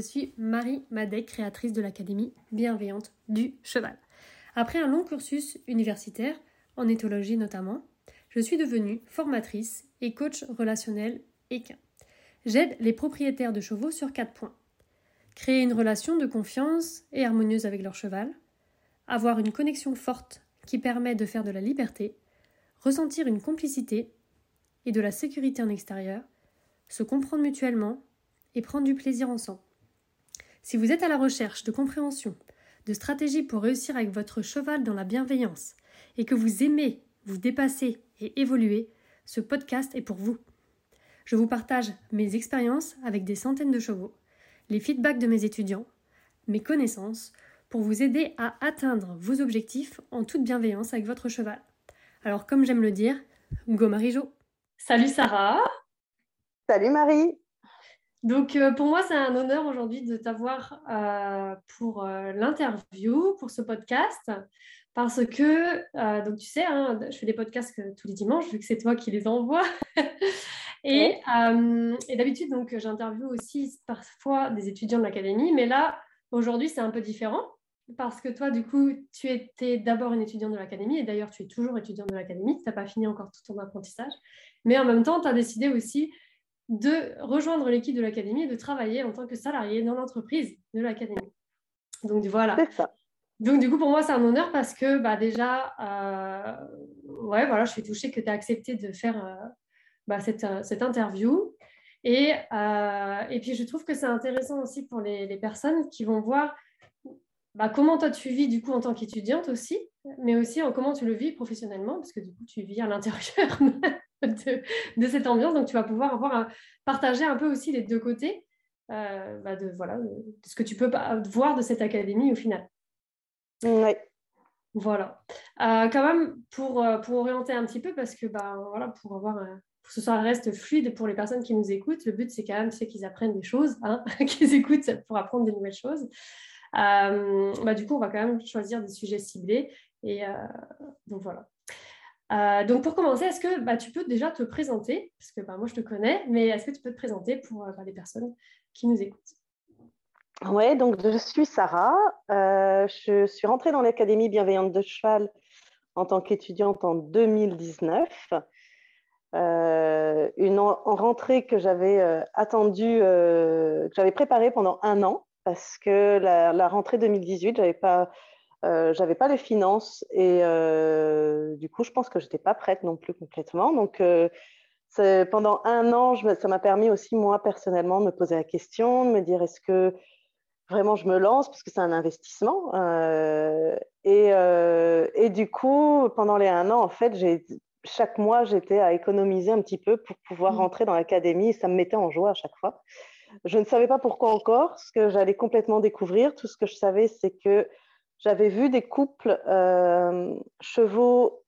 suis Marie Madec, créatrice de l'Académie bienveillante du cheval. Après un long cursus universitaire, en éthologie notamment, je suis devenue formatrice et coach relationnel équin. J'aide les propriétaires de chevaux sur quatre points. Créer une relation de confiance et harmonieuse avec leur cheval, avoir une connexion forte qui permet de faire de la liberté, ressentir une complicité et de la sécurité en extérieur, se comprendre mutuellement et prendre du plaisir ensemble. Si vous êtes à la recherche de compréhension, de stratégies pour réussir avec votre cheval dans la bienveillance et que vous aimez vous dépasser et évoluer, ce podcast est pour vous. Je vous partage mes expériences avec des centaines de chevaux, les feedbacks de mes étudiants, mes connaissances pour vous aider à atteindre vos objectifs en toute bienveillance avec votre cheval. Alors comme j'aime le dire, go Marie-Jo Salut Sarah Salut Marie donc, euh, pour moi, c'est un honneur aujourd'hui de t'avoir euh, pour euh, l'interview, pour ce podcast, parce que, donc tu sais, hein, je fais des podcasts tous les dimanches, vu que c'est toi qui les envoies. et, et d'habitude, donc, j'interviewe aussi parfois des étudiants de l'académie, mais là, aujourd'hui, c'est un peu différent, parce que toi, du coup, tu étais d'abord une étudiante de l'académie, et d'ailleurs, tu es toujours étudiante de l'académie, tu n'as pas fini encore tout ton apprentissage, mais en même temps, tu as décidé aussi de rejoindre l'équipe de l'académie et de travailler en tant que salarié dans l'entreprise de l'académie. Donc voilà. Donc du coup, pour moi, c'est un honneur parce que bah, déjà, euh, ouais, voilà, je suis touchée que tu aies accepté de faire euh, bah, cette, euh, cette, interview. Et, et, puis, je trouve que c'est intéressant aussi pour les, les, personnes qui vont voir bah, comment toi tu vis du coup en tant qu'étudiante aussi, mais aussi en comment tu le vis professionnellement, parce que du coup, tu vis à l'intérieur de, cette ambiance. Donc, tu vas pouvoir avoir partager un peu aussi les deux côtés euh, bah, de, voilà, de, ce que tu peux voir de cette académie au final. Oui. Voilà. Euh, quand même, pour, euh, pour orienter un petit peu, parce que bah, voilà, pour avoir pour que ce soit reste fluide pour les personnes qui nous écoutent, le but c'est quand même qu'ils apprennent des choses, hein, qu'ils écoutent pour apprendre des nouvelles choses. bah, du coup, on va quand même choisir des sujets ciblés. Et donc voilà. Euh, donc pour commencer, est-ce que bah, tu peux déjà te présenter, parce que bah, moi je te connais, mais est-ce que tu peux te présenter pour euh, bah, les personnes qui nous écoutent? Oui, donc je suis Sarah, euh, je suis rentrée dans l'Académie bienveillante de cheval en tant qu'étudiante en 2019. une rentrée que j'avais attendue, que j'avais préparée pendant un an, parce que la, la rentrée 2018, je n'avais pas euh, j'avais pas les finances et euh, du coup, je pense que j'étais pas prête non plus complètement. Donc, euh, pendant un an, ça m'a permis aussi, moi, personnellement, de me poser la question, de me dire est-ce que vraiment je me lance parce que c'est un investissement. Et, et, du coup, pendant les un an, en fait, chaque mois, j'étais à économiser un petit peu pour pouvoir mmh. rentrer dans l'académie. Ça me mettait en joie à chaque fois. Je ne savais pas pourquoi encore, ce que j'allais complètement découvrir. Tout ce que je savais, c'est que j'avais vu des couples euh, chevaux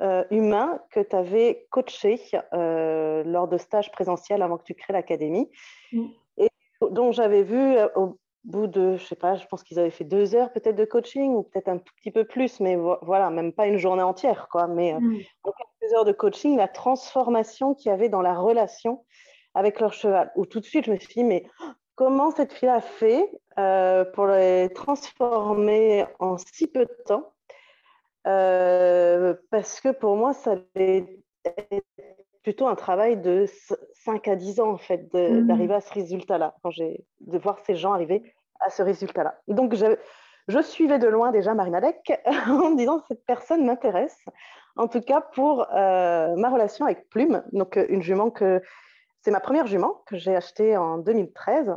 euh, humains que tu avais coachés euh, lors de stages présentiels avant que tu crées l'académie. Mm. Et dont j'avais vu au bout de, je sais pas, je pense qu'ils avaient fait deux heures peut-être de coaching ou peut-être un tout petit peu plus, mais voilà, même pas une journée entière, quoi. Mais mm. en quelques heures de coaching, la transformation qu'il y avait dans la relation avec leur cheval. Où tout de suite, je me suis dit, mais comment cette fille a fait euh, pour les transformer en si peu de temps. Euh, parce que pour moi, ça est plutôt un travail de 5 à 10 ans, en fait, mmh. d'arriver à ce résultat-là, quand j'ai de voir ces gens arriver à ce résultat-là. Donc, je, je, suivais de loin déjà Marina Leck en me disant cette personne m'intéresse, en tout cas pour euh, ma relation avec Plume, donc une jument que c'est ma première jument que j'ai achetée en 2013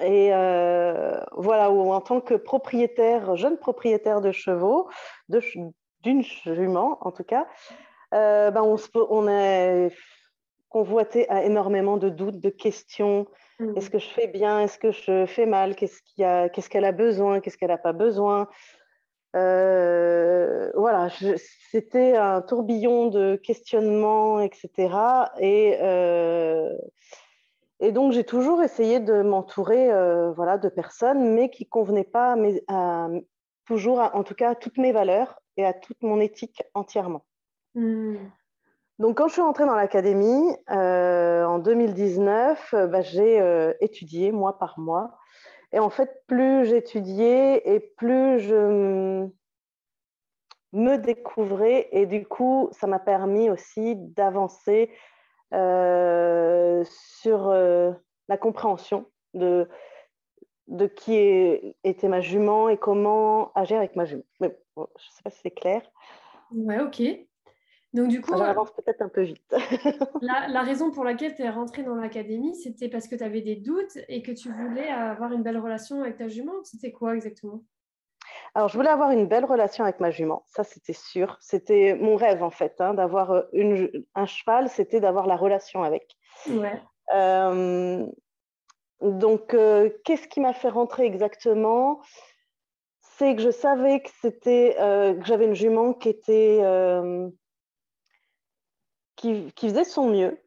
et euh, voilà, où en tant que propriétaire, jeune propriétaire de chevaux, d'une jument en tout cas, euh, ben on, on, est convoité à énormément de doutes, de questions. Mmh. Est-ce que je fais bien? Est-ce que je fais mal? Qu'est-ce qu'elle a, a besoin? Qu'est-ce qu'elle n'a pas besoin? Euh, voilà, c'était un tourbillon de questionnements, etc. Et et donc, j'ai toujours essayé de m'entourer euh, voilà, de personnes, mais qui ne convenaient pas à, toujours, en tout cas, à toutes mes valeurs et à toute mon éthique entièrement. Hmm. Donc, quand je suis rentrée dans l'académie euh, en 2019, euh, bah, j'ai étudié mois par mois Et en fait, plus j'étudiais et plus je me découvrais, et du coup, ça m'a permis aussi d'avancer euh, sur euh, la compréhension de, qui était ma jument et comment agir avec ma jument. Mais je ne sais pas si c'est clair. Ouais, ok. Donc du coup, j'avance peut-être un peu vite. la, raison pour laquelle tu es rentrée dans l'académie, c'était parce que tu avais des doutes et que tu voulais avoir une belle relation avec ta jument. C'était quoi exactement? Alors, je voulais avoir une belle relation avec ma jument, ça c'était sûr. C'était mon rêve en fait, hein, d'avoir euh, un cheval, c'était d'avoir la relation avec. Ouais. Euh, donc, euh, qu'est-ce qui m'a fait rentrer exactement? C'est que je savais que c'était que j'avais une jument qui était qui, faisait son mieux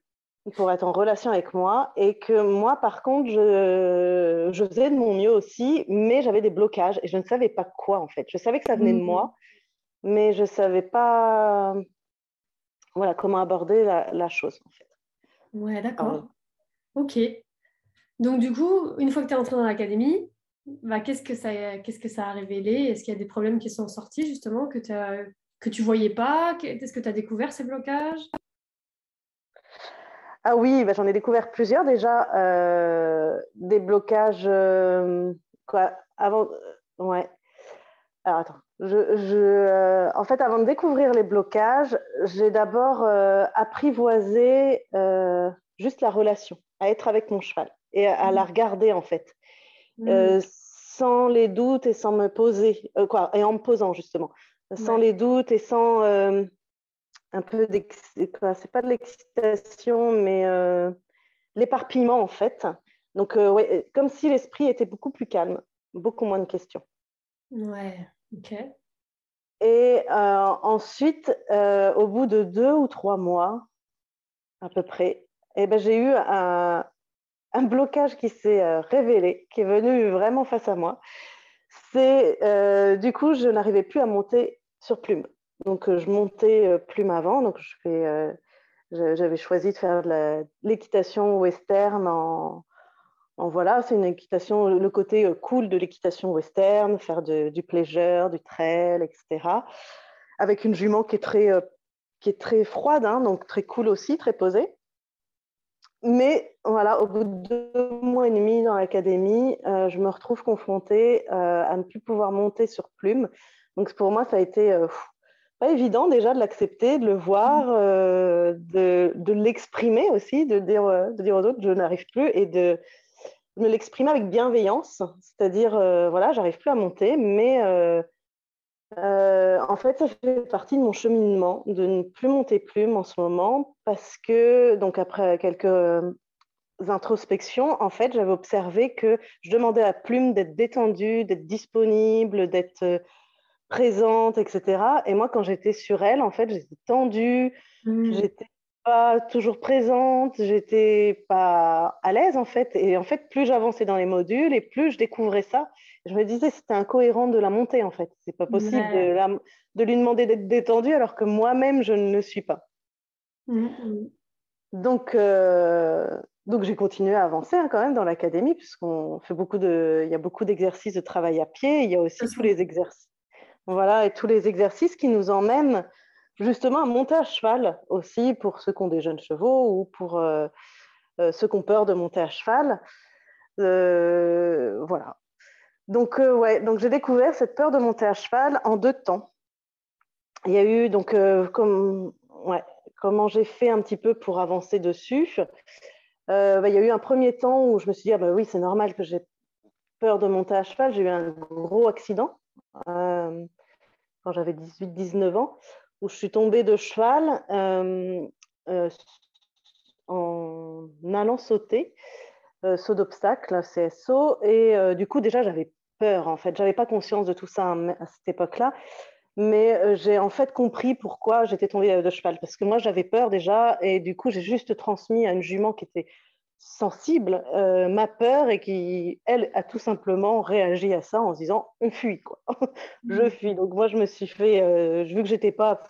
pour être en relation avec moi et que moi, par contre, je, faisais de mon mieux aussi, mais j'avais des blocages et je ne savais pas quoi en fait. Je savais que ça venait de moi, mhm. mais je ne savais pas voilà, comment aborder la, chose en fait. Ouais, d'accord. Ok. Donc du coup, une fois que tu es entré dans l'académie, bah, qu'est-ce que ça qu'est-ce que ça a révélé? Est-ce qu'il y a des problèmes qui sont sortis justement que, que tu voyais pas? Est-ce que tu as découvert ces blocages? Ah oui, bah, j'en ai découvert plusieurs déjà. Euh, des blocages, euh, quoi, avant, euh, ouais. Alors attends, je, en fait, avant de découvrir les blocages, j'ai d'abord apprivoisé juste la relation, à être avec mon cheval et à, la mmh. regarder en fait, mmh. sans les doutes et sans me poser, quoi, et en me posant justement, sans les doutes et sans un peu c'est pas de l'excitation, mais euh, l'éparpillement en fait. Donc, euh, ouais, comme si l'esprit était beaucoup plus calme, beaucoup moins de questions. Ouais, ok. Et euh, ensuite, au bout de deux ou trois mois, à peu près, eh ben, j'ai eu un, un, blocage qui s'est révélé, qui est venu vraiment face à moi. C'est du coup, je n'arrivais plus à monter sur plume. Donc, euh, je montais euh, plume avant. Donc, euh, j'avais choisi de faire de l'équitation western en, voilà, c'est une équitation, le côté cool de l'équitation western, faire du pleasure, du trail, etc. Avec une jument qui est très, froide, hein, donc très cool aussi, très posée. Mais voilà, au bout de deux mois et demi dans l'académie, je me retrouve confrontée à ne plus pouvoir monter sur plume. Donc pour moi, ça a été pas évident déjà de l'accepter, de le voir, mm. euh, de, de l'exprimer aussi, de dire, euh, de dire aux autres je n'arrive plus et de me l'exprimer avec bienveillance, c'est-à-dire euh, voilà, j'arrive plus à monter, mais en fait ça fait partie de mon cheminement de ne plus monter plume en ce moment parce que donc après quelques introspections, en fait j'avais observé que je demandais à plume d'être détendue, d'être disponible, d'être présente, etc. Et moi, quand j'étais sur elle, en fait, j'étais tendue, mmh. j'étais pas toujours présente, j'étais pas à l'aise, en fait. Et en fait, plus j'avançais dans les modules et plus je découvrais ça, je me disais c'était incohérent de la monter, en fait. C'est pas possible de, de, lui demander d'être détendue alors que moi-même, je ne le suis pas. Mmh, mmh. Donc, euh, donc j'ai continué à avancer hein, quand même dans l'académie, puisqu'on fait beaucoup de, il y a beaucoup d'exercices de travail à pied. Il y a aussi tous les exercices voilà, et tous les exercices qui nous emmènent justement à monter à cheval aussi pour ceux qui ont des jeunes chevaux ou pour euh, euh, ceux qui ont peur de monter à cheval. Euh, voilà. Donc, ouais, donc j'ai découvert cette peur de monter à cheval en deux temps. Il y a eu donc comme, ouais, comment j'ai fait un petit peu pour avancer dessus. Bah, il y a eu un premier temps où je me suis dit ah, bah oui c'est normal que j'ai peur de monter à cheval. J'ai eu un gros accident quand j'avais 18-19 ans, où je suis tombée de cheval euh, euh, en allant sauter, euh, saut d'obstacle, CSO, et du coup déjà j'avais peur en fait, j'avais pas conscience de tout ça à cette époque-là, mais j'ai en fait compris pourquoi j'étais tombée de cheval, parce que moi j'avais peur déjà, et du coup j'ai juste transmis à une jument qui était sensible euh, ma peur et qui, elle, a tout simplement réagi à ça en se disant on fuit, quoi. je mm. fuis. Donc moi, je me suis fait, euh, vu que j'étais pas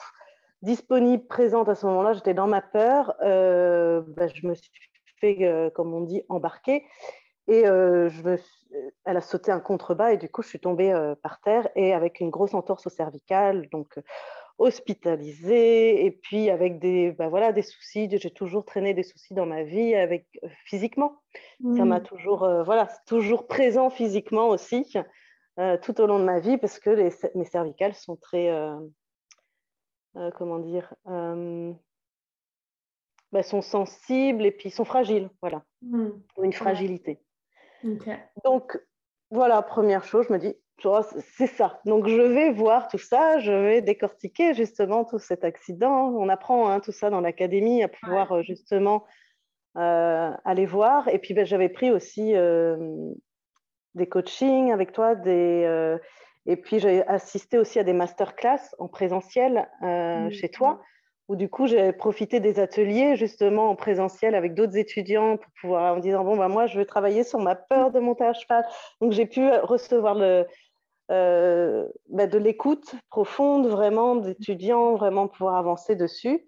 disponible, présente à ce moment-là, j'étais dans ma peur, euh, bah, je me suis fait, comme on dit, embarquer. Et je elle a sauté un contrebas et du coup, je suis tombée par terre et avec une grosse entorse au cervical, donc hospitalisée et puis avec des, bah, voilà, des soucis. J'ai toujours traîné des soucis dans ma vie avec, physiquement. Ça m'a mmh. toujours, voilà, toujours présent physiquement aussi tout au long de ma vie parce que les, mes cervicales sont très, comment dire, bah, sont sensibles et puis sont fragiles, voilà, mmh. une fragilité. Donc, voilà, première chose, je me dis, c'est ça. Donc, je vais voir tout ça, je vais décortiquer justement tout cet accident. On apprend hein, tout ça dans l'académie à pouvoir euh, justement euh, aller voir. Et puis, ben, j'avais pris aussi euh, des coachings avec toi, des, et puis j'ai assisté aussi à des masterclass en présentiel mmh. chez toi où du coup j'ai profité des ateliers justement en présentiel avec d'autres étudiants pour pouvoir en disant bon bah moi je veux travailler sur ma peur de monter à cheval donc j'ai pu recevoir le, euh, bah, de l'écoute profonde vraiment d'étudiants vraiment pouvoir avancer dessus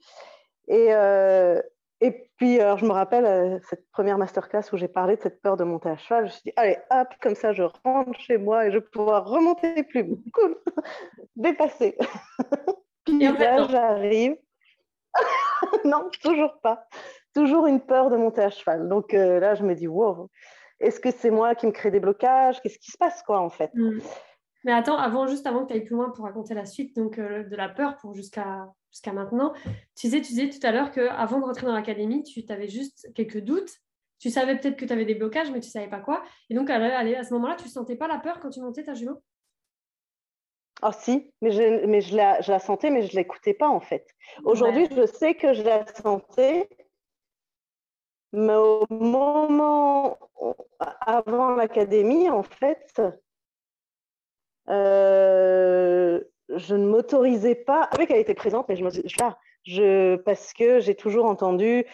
et euh, et puis, alors, je me rappelle euh, cette première masterclass où j'ai parlé de cette peur de monter à cheval. Je me suis dit, allez, hop, comme ça, je rentre chez moi et je vais pouvoir remonter plus. Cool, dépassé. puis là, j'arrive. non, toujours pas. Toujours une peur de monter à cheval. Donc là, je me dis, wow, est-ce que c'est moi qui me crée des blocages? Qu'est-ce qui se passe, quoi, en fait? Hmm. Mais attends, avant, juste avant que tu ailles plus loin pour raconter la suite, donc euh, de la peur pour jusqu'à jusqu'à maintenant, tu disais, tu disais tout à l'heure qu'avant de rentrer dans l'académie, tu avais juste quelques doutes. Tu savais peut-être que tu avais des blocages, mais tu savais pas quoi. Et donc, à, à ce moment-là, tu sentais pas la peur quand tu montais ta jument ah si, mais, je, mais je, la, je la sentais, mais je ne l'écoutais pas en fait. Aujourd'hui, je sais que je la sentais, mais au moment avant l'académie, en fait, euh, je ne m'autorisais pas. Avec elle était présente, mais je me je, parce que j'ai toujours entendu,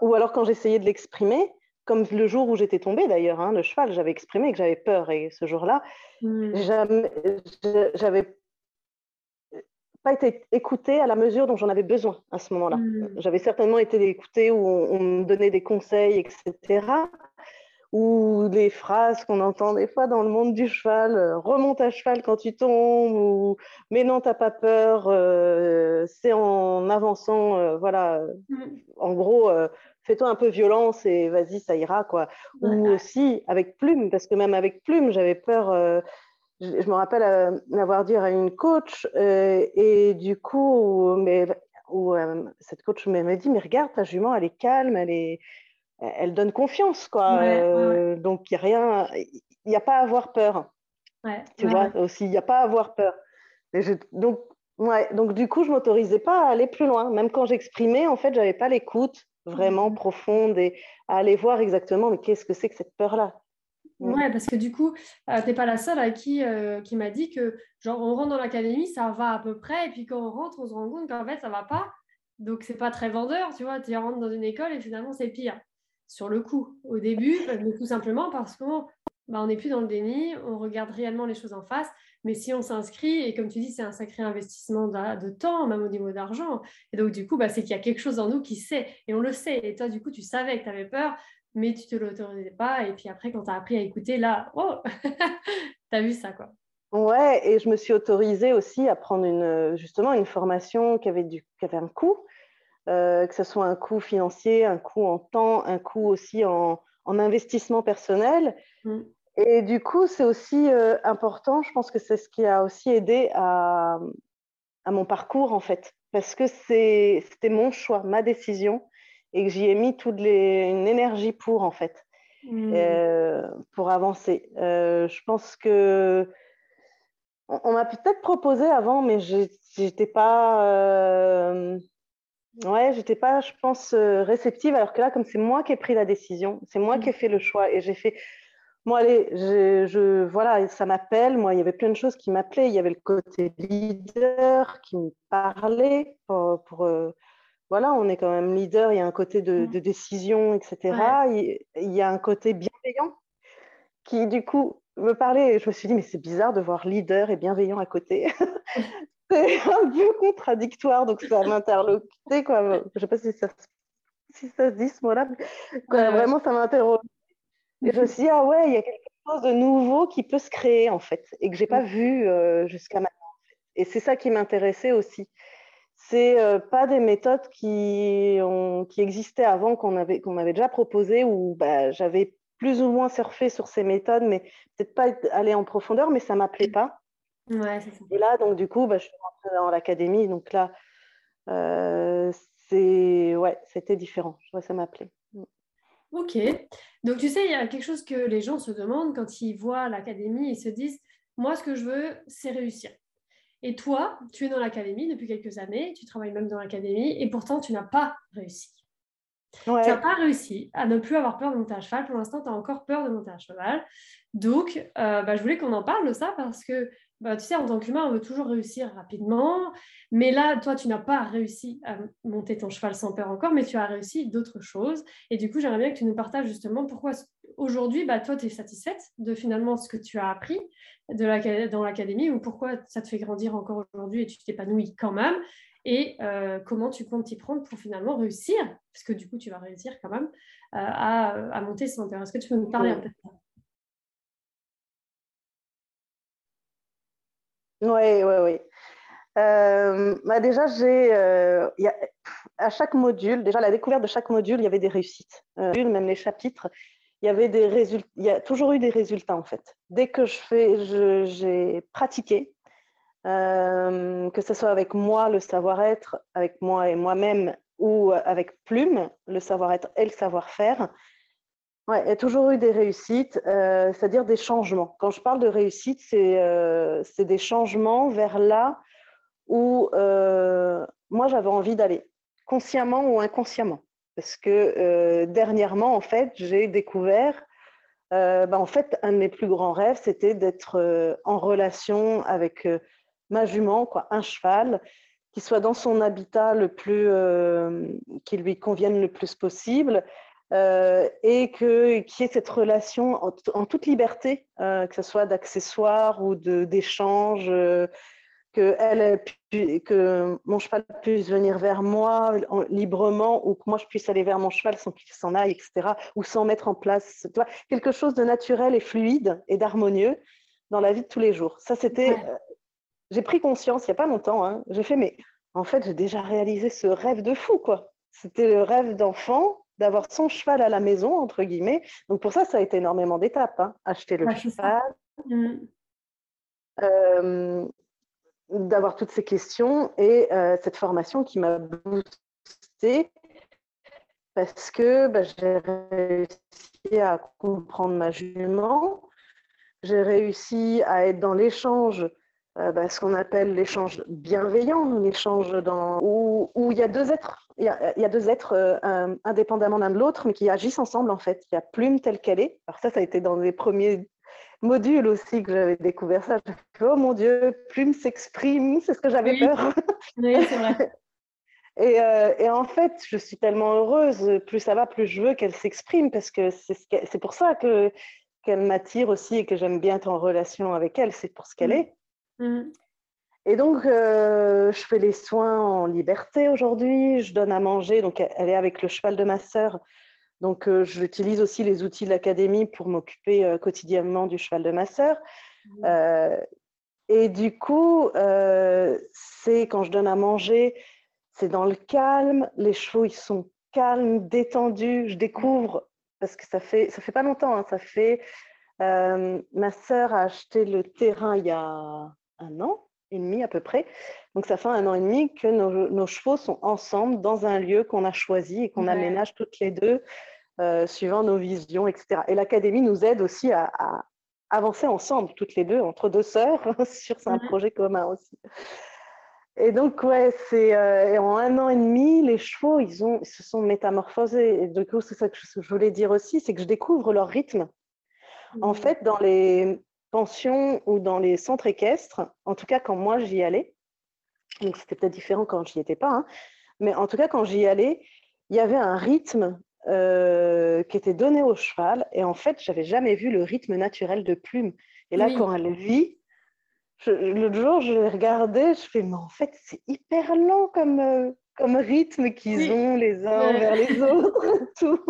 ou alors quand j'essayais de l'exprimer, comme le jour où j'étais tombée d'ailleurs, hein, le cheval, j'avais exprimé que j'avais peur et ce jour-là, mmh. j'avais pas été écoutée à la mesure dont j'en avais besoin à ce moment-là. Mmh. J'avais certainement été écoutée où on, me donnait des conseils, etc. Ou des phrases qu'on entend des fois dans le monde du cheval, euh, remonte à cheval quand tu tombes, ou mais non, t'as pas peur, euh, c'est en avançant, euh, voilà, mmh. en gros, fais-toi un peu violence et vas-y, ça ira, quoi. Ou aussi avec Plume, parce que même avec Plume, j'avais peur. Je, me rappelle l'avoir dit à une coach, et du coup, mais, où, cette coach m'a dit Mais regarde, ta jument, elle est calme, elle, est, elle donne confiance, quoi. donc, il n'y a rien, il n'y a pas à avoir peur. tu vois, aussi, il n'y a pas à avoir peur. donc, ouais, donc, du coup, je ne m'autorisais pas à aller plus loin. Même quand j'exprimais, en fait, je n'avais pas l'écoute vraiment mmh. profonde et à aller voir exactement mais qu'est-ce que c'est que cette peur-là? Mmh. Ouais, parce que du coup, euh, tu n'es pas la seule à qui, euh, qui m'a dit que, genre, on rentre dans l'académie, ça va à peu près, et puis quand on rentre, on se rend compte qu'en fait, ça va pas. Donc, c'est pas très vendeur, tu vois. Tu rentres dans une école et finalement, c'est pire. Sur le coup, au début, bah, tout simplement parce qu'on bah, n'est plus dans le déni, on regarde réellement les choses en face. Mais si on s'inscrit, et comme tu dis, c'est un sacré investissement de, temps, même au niveau d'argent. Et donc, du coup, bah, c'est qu'il y a quelque chose en nous qui sait, et on le sait. Et toi, du coup, tu savais que tu avais peur, mais tu te l'autorisais pas. Et puis après, quand tu as appris à écouter, là, oh, tu as vu ça, quoi. Ouais, et je me suis autorisée aussi à prendre une, justement une formation qui avait, du, qui avait un coût, euh, que ce soit un coût financier, un coût en temps, un coût aussi en, en investissement personnel. Mmh. Et du coup, c'est aussi euh, important, je pense que c'est ce qui a aussi aidé à, mon parcours, en fait, parce que c'était mon choix, ma décision, et que j'y ai mis toute les, une énergie pour, en fait, mmh. euh, pour avancer. Je pense que on, m'a peut-être proposé avant, mais j'étais pas... Ouais, j'étais pas, je pense, réceptive, alors que là, comme c'est moi qui ai pris la décision, c'est moi mmh. qui ai fait le choix, et j'ai fait moi, allez, je, voilà, ça m'appelle. Moi, il y avait plein de choses qui m'appelaient. Il y avait le côté leader qui me parlait. Pour, euh, voilà, on est quand même leader. Il y a un côté de, mmh. décision, etc. Il, y a un côté bienveillant qui, du coup, me parlait. Et je me suis dit, mais c'est bizarre de voir leader et bienveillant à côté. c'est un peu contradictoire, donc ça m'interloquait. Quoi. Je ne sais pas si ça, si ça se dit ce mot-là. Vraiment, ça m'interroge Et je me suis dit, ah ouais, il y a quelque chose de nouveau qui peut se créer, en fait, et que j'ai pas vu jusqu'à maintenant. Et c'est ça qui m'intéressait aussi. C'est euh, pas des méthodes qui, ont, qui existaient avant, qu'on avait, qu'on m'avait déjà proposées, où bah, j'avais plus ou moins surfé sur ces méthodes, mais peut-être pas aller en profondeur, mais ça m'appelait pas. Ouais, ça. Et là, donc du coup, bah, je suis rentrée dans l'académie, donc là, euh, c'est ouais, c'était différent. Ça m'appelait. Ok. Donc tu sais, il y a quelque chose que les gens se demandent quand ils voient l'académie, ils se disent, moi, ce que je veux, c'est réussir. Et toi, tu es dans l'académie depuis quelques années, tu travailles même dans l'académie, et pourtant tu n'as pas réussi. Tu n'as pas réussi à ne plus avoir peur de monter à cheval. Pour l'instant, tu as encore peur de monter à cheval. Donc, euh, bah, je voulais qu'on en parle de ça parce que bah, tu sais, en tant qu'humain, on veut toujours réussir rapidement. Mais là, toi, tu n'as pas réussi à monter ton cheval sans peur encore, mais tu as réussi d'autres choses. Et du coup, j'aimerais bien que tu nous partages justement pourquoi aujourd'hui, bah, toi, tu es satisfaite de finalement ce que tu as appris dans l'académie ou pourquoi ça te fait grandir encore aujourd'hui et tu t'épanouis quand même. Et euh, comment tu comptes t'y prendre pour finalement réussir, parce que du coup, tu vas réussir quand même, euh, à, à, monter sans peur. Est-ce que tu peux nous parler un peu de ça? Oui, oui, oui. Euh, bah déjà, j'ai, euh, à chaque module, déjà la découverte de chaque module, il y avait des réussites. Euh, même les chapitres, il y avait des résultats. Il y a toujours eu des résultats en fait. Dès que je fais, j'ai pratiqué, que ce soit avec moi le savoir-être, avec moi et moi-même, ou avec Plume le savoir-être et le savoir-faire, il y a toujours eu des réussites, euh, c'est-à-dire des changements. Quand je parle de réussite, c'est euh, des changements vers là où euh, moi j'avais envie d'aller, consciemment ou inconsciemment. Parce que dernièrement, en fait, j'ai découvert, bah, en fait, un de mes plus grands rêves, c'était d'être en relation avec ma jument, quoi, un cheval, qui soit dans son habitat le plus, qui lui convienne le plus possible, euh, et que qu'il y ait cette relation en, toute liberté, euh, que ce soit d'accessoires ou d'échanges, euh, que, elle, que mon cheval puisse venir vers moi librement ou que moi je puisse aller vers mon cheval sans qu'il s'en aille, etc. Ou sans mettre en place tu vois, quelque chose de naturel et fluide et d'harmonieux dans la vie de tous les jours. Ça, c'était. J'ai pris conscience il n'y a pas longtemps. Hein, j'ai fait, mais en fait, j'ai déjà réalisé ce rêve de fou, quoi. C'était le rêve d'enfant d'avoir son cheval à la maison, entre guillemets. Donc pour ça, ça a été énormément d'étapes. Hein. Acheter le cheval, mmh. euh, d'avoir toutes ces questions et euh, cette formation qui m'a boostée parce que bah, j'ai réussi à comprendre ma jument, j'ai réussi à être dans l'échange euh, bah, ce qu'on appelle l'échange bienveillant, l'échange dans où, où, il y a deux êtres, il y a, il y a deux êtres euh, indépendamment l'un de l'autre, mais qui agissent ensemble en fait. Il y a Plume telle qu'elle est. Alors ça, ça a été dans les premiers modules aussi que j'avais découvert ça. oh mon Dieu, Plume s'exprime, c'est ce que j'avais peur. Oui, c'est vrai. Et, euh, et, en fait, je suis tellement heureuse. Plus ça va, plus je veux qu'elle s'exprime parce que c'est pour ça que qu'elle m'attire aussi et que j'aime bien être en relation avec elle. C'est pour ce qu'elle mm. est. Mmh. Et donc, euh, je fais les soins en liberté aujourd'hui. Je donne à manger. Donc, elle est avec le cheval de ma sœur. Donc, euh, j'utilise aussi les outils de l'académie pour m'occuper euh, quotidiennement du cheval de ma sœur. Mmh. et du coup, c'est quand je donne à manger, c'est dans le calme. Les chevaux, ils sont calmes, détendus. Je découvre, parce que ça fait, ça fait pas longtemps, hein, ça fait. ma sœur a acheté le terrain il y a un an et demi à peu près. Donc ça fait un an et demi que nos, chevaux sont ensemble dans un lieu qu'on a choisi et qu'on aménage toutes les deux euh, suivant nos visions, etc. Et l'académie nous aide aussi à, avancer ensemble, toutes les deux, entre deux sœurs, sur un projet commun aussi. Et donc, ouais, c'est euh, en un an et demi, les chevaux, ils, ont, ils se sont métamorphosés. Et du coup, c'est ça que je voulais dire aussi, c'est que je découvre leur rythme. En fait, dans les, pension ou dans les centres équestres, en tout cas quand moi j'y allais, donc c'était peut-être différent quand j'y étais pas, hein, mais en tout cas quand j'y allais, il y avait un rythme euh, qui était donné au cheval, et en fait j'avais jamais vu le rythme naturel de Plume. Et là quand elle vit, l'autre jour je l'ai regardé, je fais mais en fait c'est hyper lent comme, euh, comme rythme qu'ils ont les uns vers les autres, tout.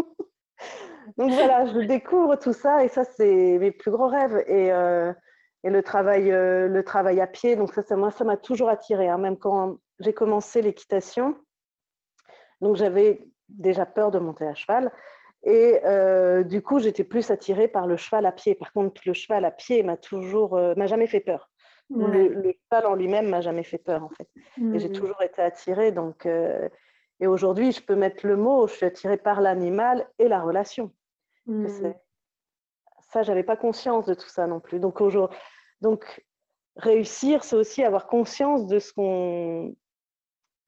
Donc voilà, je découvre tout ça et ça, c'est mes plus gros rêves. Et, euh, et le, travail, euh, le travail à pied, donc ça, ça moi, ça m'a toujours attiré, hein, même quand j'ai commencé l'équitation. Donc j'avais déjà peur de monter à cheval. Et euh, du coup, j'étais plus attirée par le cheval à pied. Par contre, le cheval à pied m'a toujours, m'a jamais fait peur. Le, cheval en lui-même m'a jamais fait peur en fait. Et j'ai mmh. toujours été attirée. Donc, et aujourd'hui, je peux mettre le mot, je suis attirée par l'animal et la relation. Mmh. Ça, j'avais pas conscience de tout ça non plus. Donc, donc réussir, c'est aussi avoir conscience de ce qu'on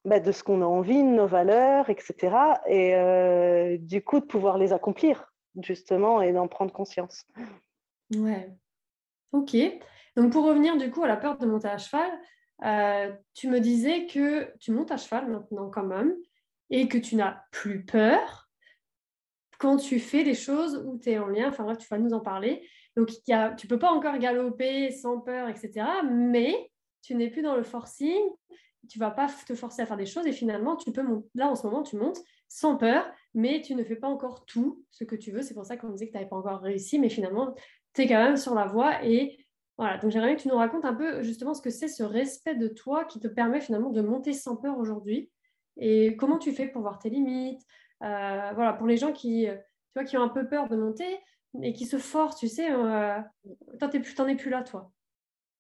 bah, de ce qu'on a envie, de nos valeurs, etc. Et euh, du coup, de pouvoir les accomplir, justement, et d'en prendre conscience. Ouais. Ok. Donc, pour revenir du coup à la peur de monter à cheval, euh, tu me disais que tu montes à cheval maintenant quand même et que tu n'as plus peur quand tu fais des choses où tu es en lien, enfin bref, tu vas nous en parler. Donc, y a, tu peux pas encore galoper sans peur, etc. Mais tu n'es plus dans le forcing, tu vas pas te forcer à faire des choses et finalement, tu peux là en ce moment, tu montes sans peur, mais tu ne fais pas encore tout ce que tu veux. C'est pour ça qu'on disait que tu n'avais pas encore réussi, mais finalement, tu es quand même sur la voie et voilà. Donc, j'aimerais que tu nous racontes un peu justement ce que c'est ce respect de toi qui te permet finalement de monter sans peur aujourd'hui et comment tu fais pour voir tes limites euh, Voilà, pour les gens qui, tu vois, qui ont un peu peur de monter et qui se forcent, tu sais, euh, toi, n'en es plus là, toi.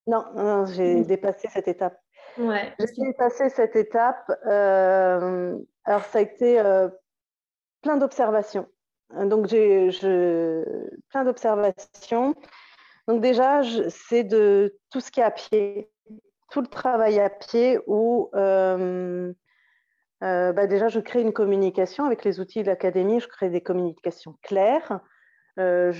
Non, j'ai dépassé cette étape. Ouais. J'ai dépassé cette étape. Euh, alors, ça a été plein d'observations. Donc, j'ai plein d'observations. Donc, déjà, c'est de tout ce qui est à pied, tout le travail à pied où euh, bah déjà, je crée une communication avec les outils de l'académie. Je crée des communications claires. Euh,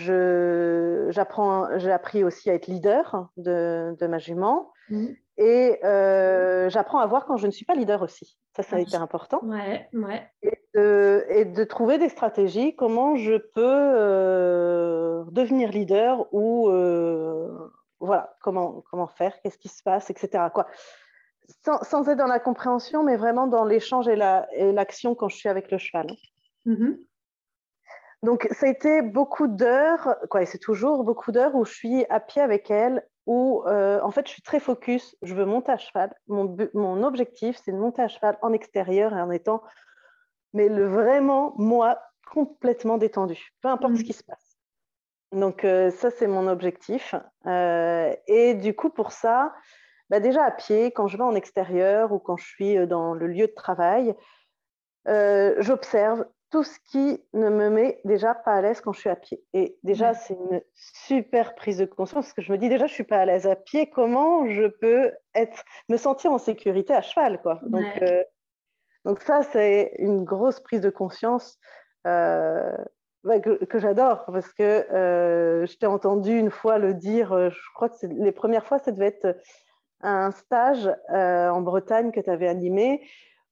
j'ai appris aussi à être leader de, de ma jument. Mmh. Et euh, j'apprends à voir quand je ne suis pas leader aussi. Ça, ça a été important. Ouais, ouais. Et, de, et, de, trouver des stratégies, comment je peux euh, devenir leader ou voilà, comment, comment faire, qu'est-ce qui se passe, etc. Quoi sans, être dans la compréhension, mais vraiment dans l'échange et l'action quand je suis avec le cheval. Mm-hmm. Donc, ça a été beaucoup d'heures, quoi, et c'est toujours beaucoup d'heures où je suis à pied avec elle, où euh, en fait je suis très focus, je veux monter à cheval. Mon, mon objectif, c'est de monter à cheval en extérieur et en étant, mais le vraiment moi complètement détendu, peu importe ce mm. qui se passe. Donc, euh, ça, c'est mon objectif. Euh, et du coup, pour ça, bah, déjà à pied, quand je vais en extérieur ou quand je suis euh, dans le lieu de travail, euh, j'observe tout ce qui ne me met déjà pas à l'aise quand je suis à pied. Et déjà, c'est une super prise de conscience parce que je me dis déjà, je suis pas à l'aise à pied. Comment je peux être, me sentir en sécurité à cheval, quoi. Donc, euh, donc ça, c'est une grosse prise de conscience que, que j'adore parce que je t'ai entendu une fois le dire. Je crois que les premières fois, ça devait être un stage euh, en Bretagne que tu avais animé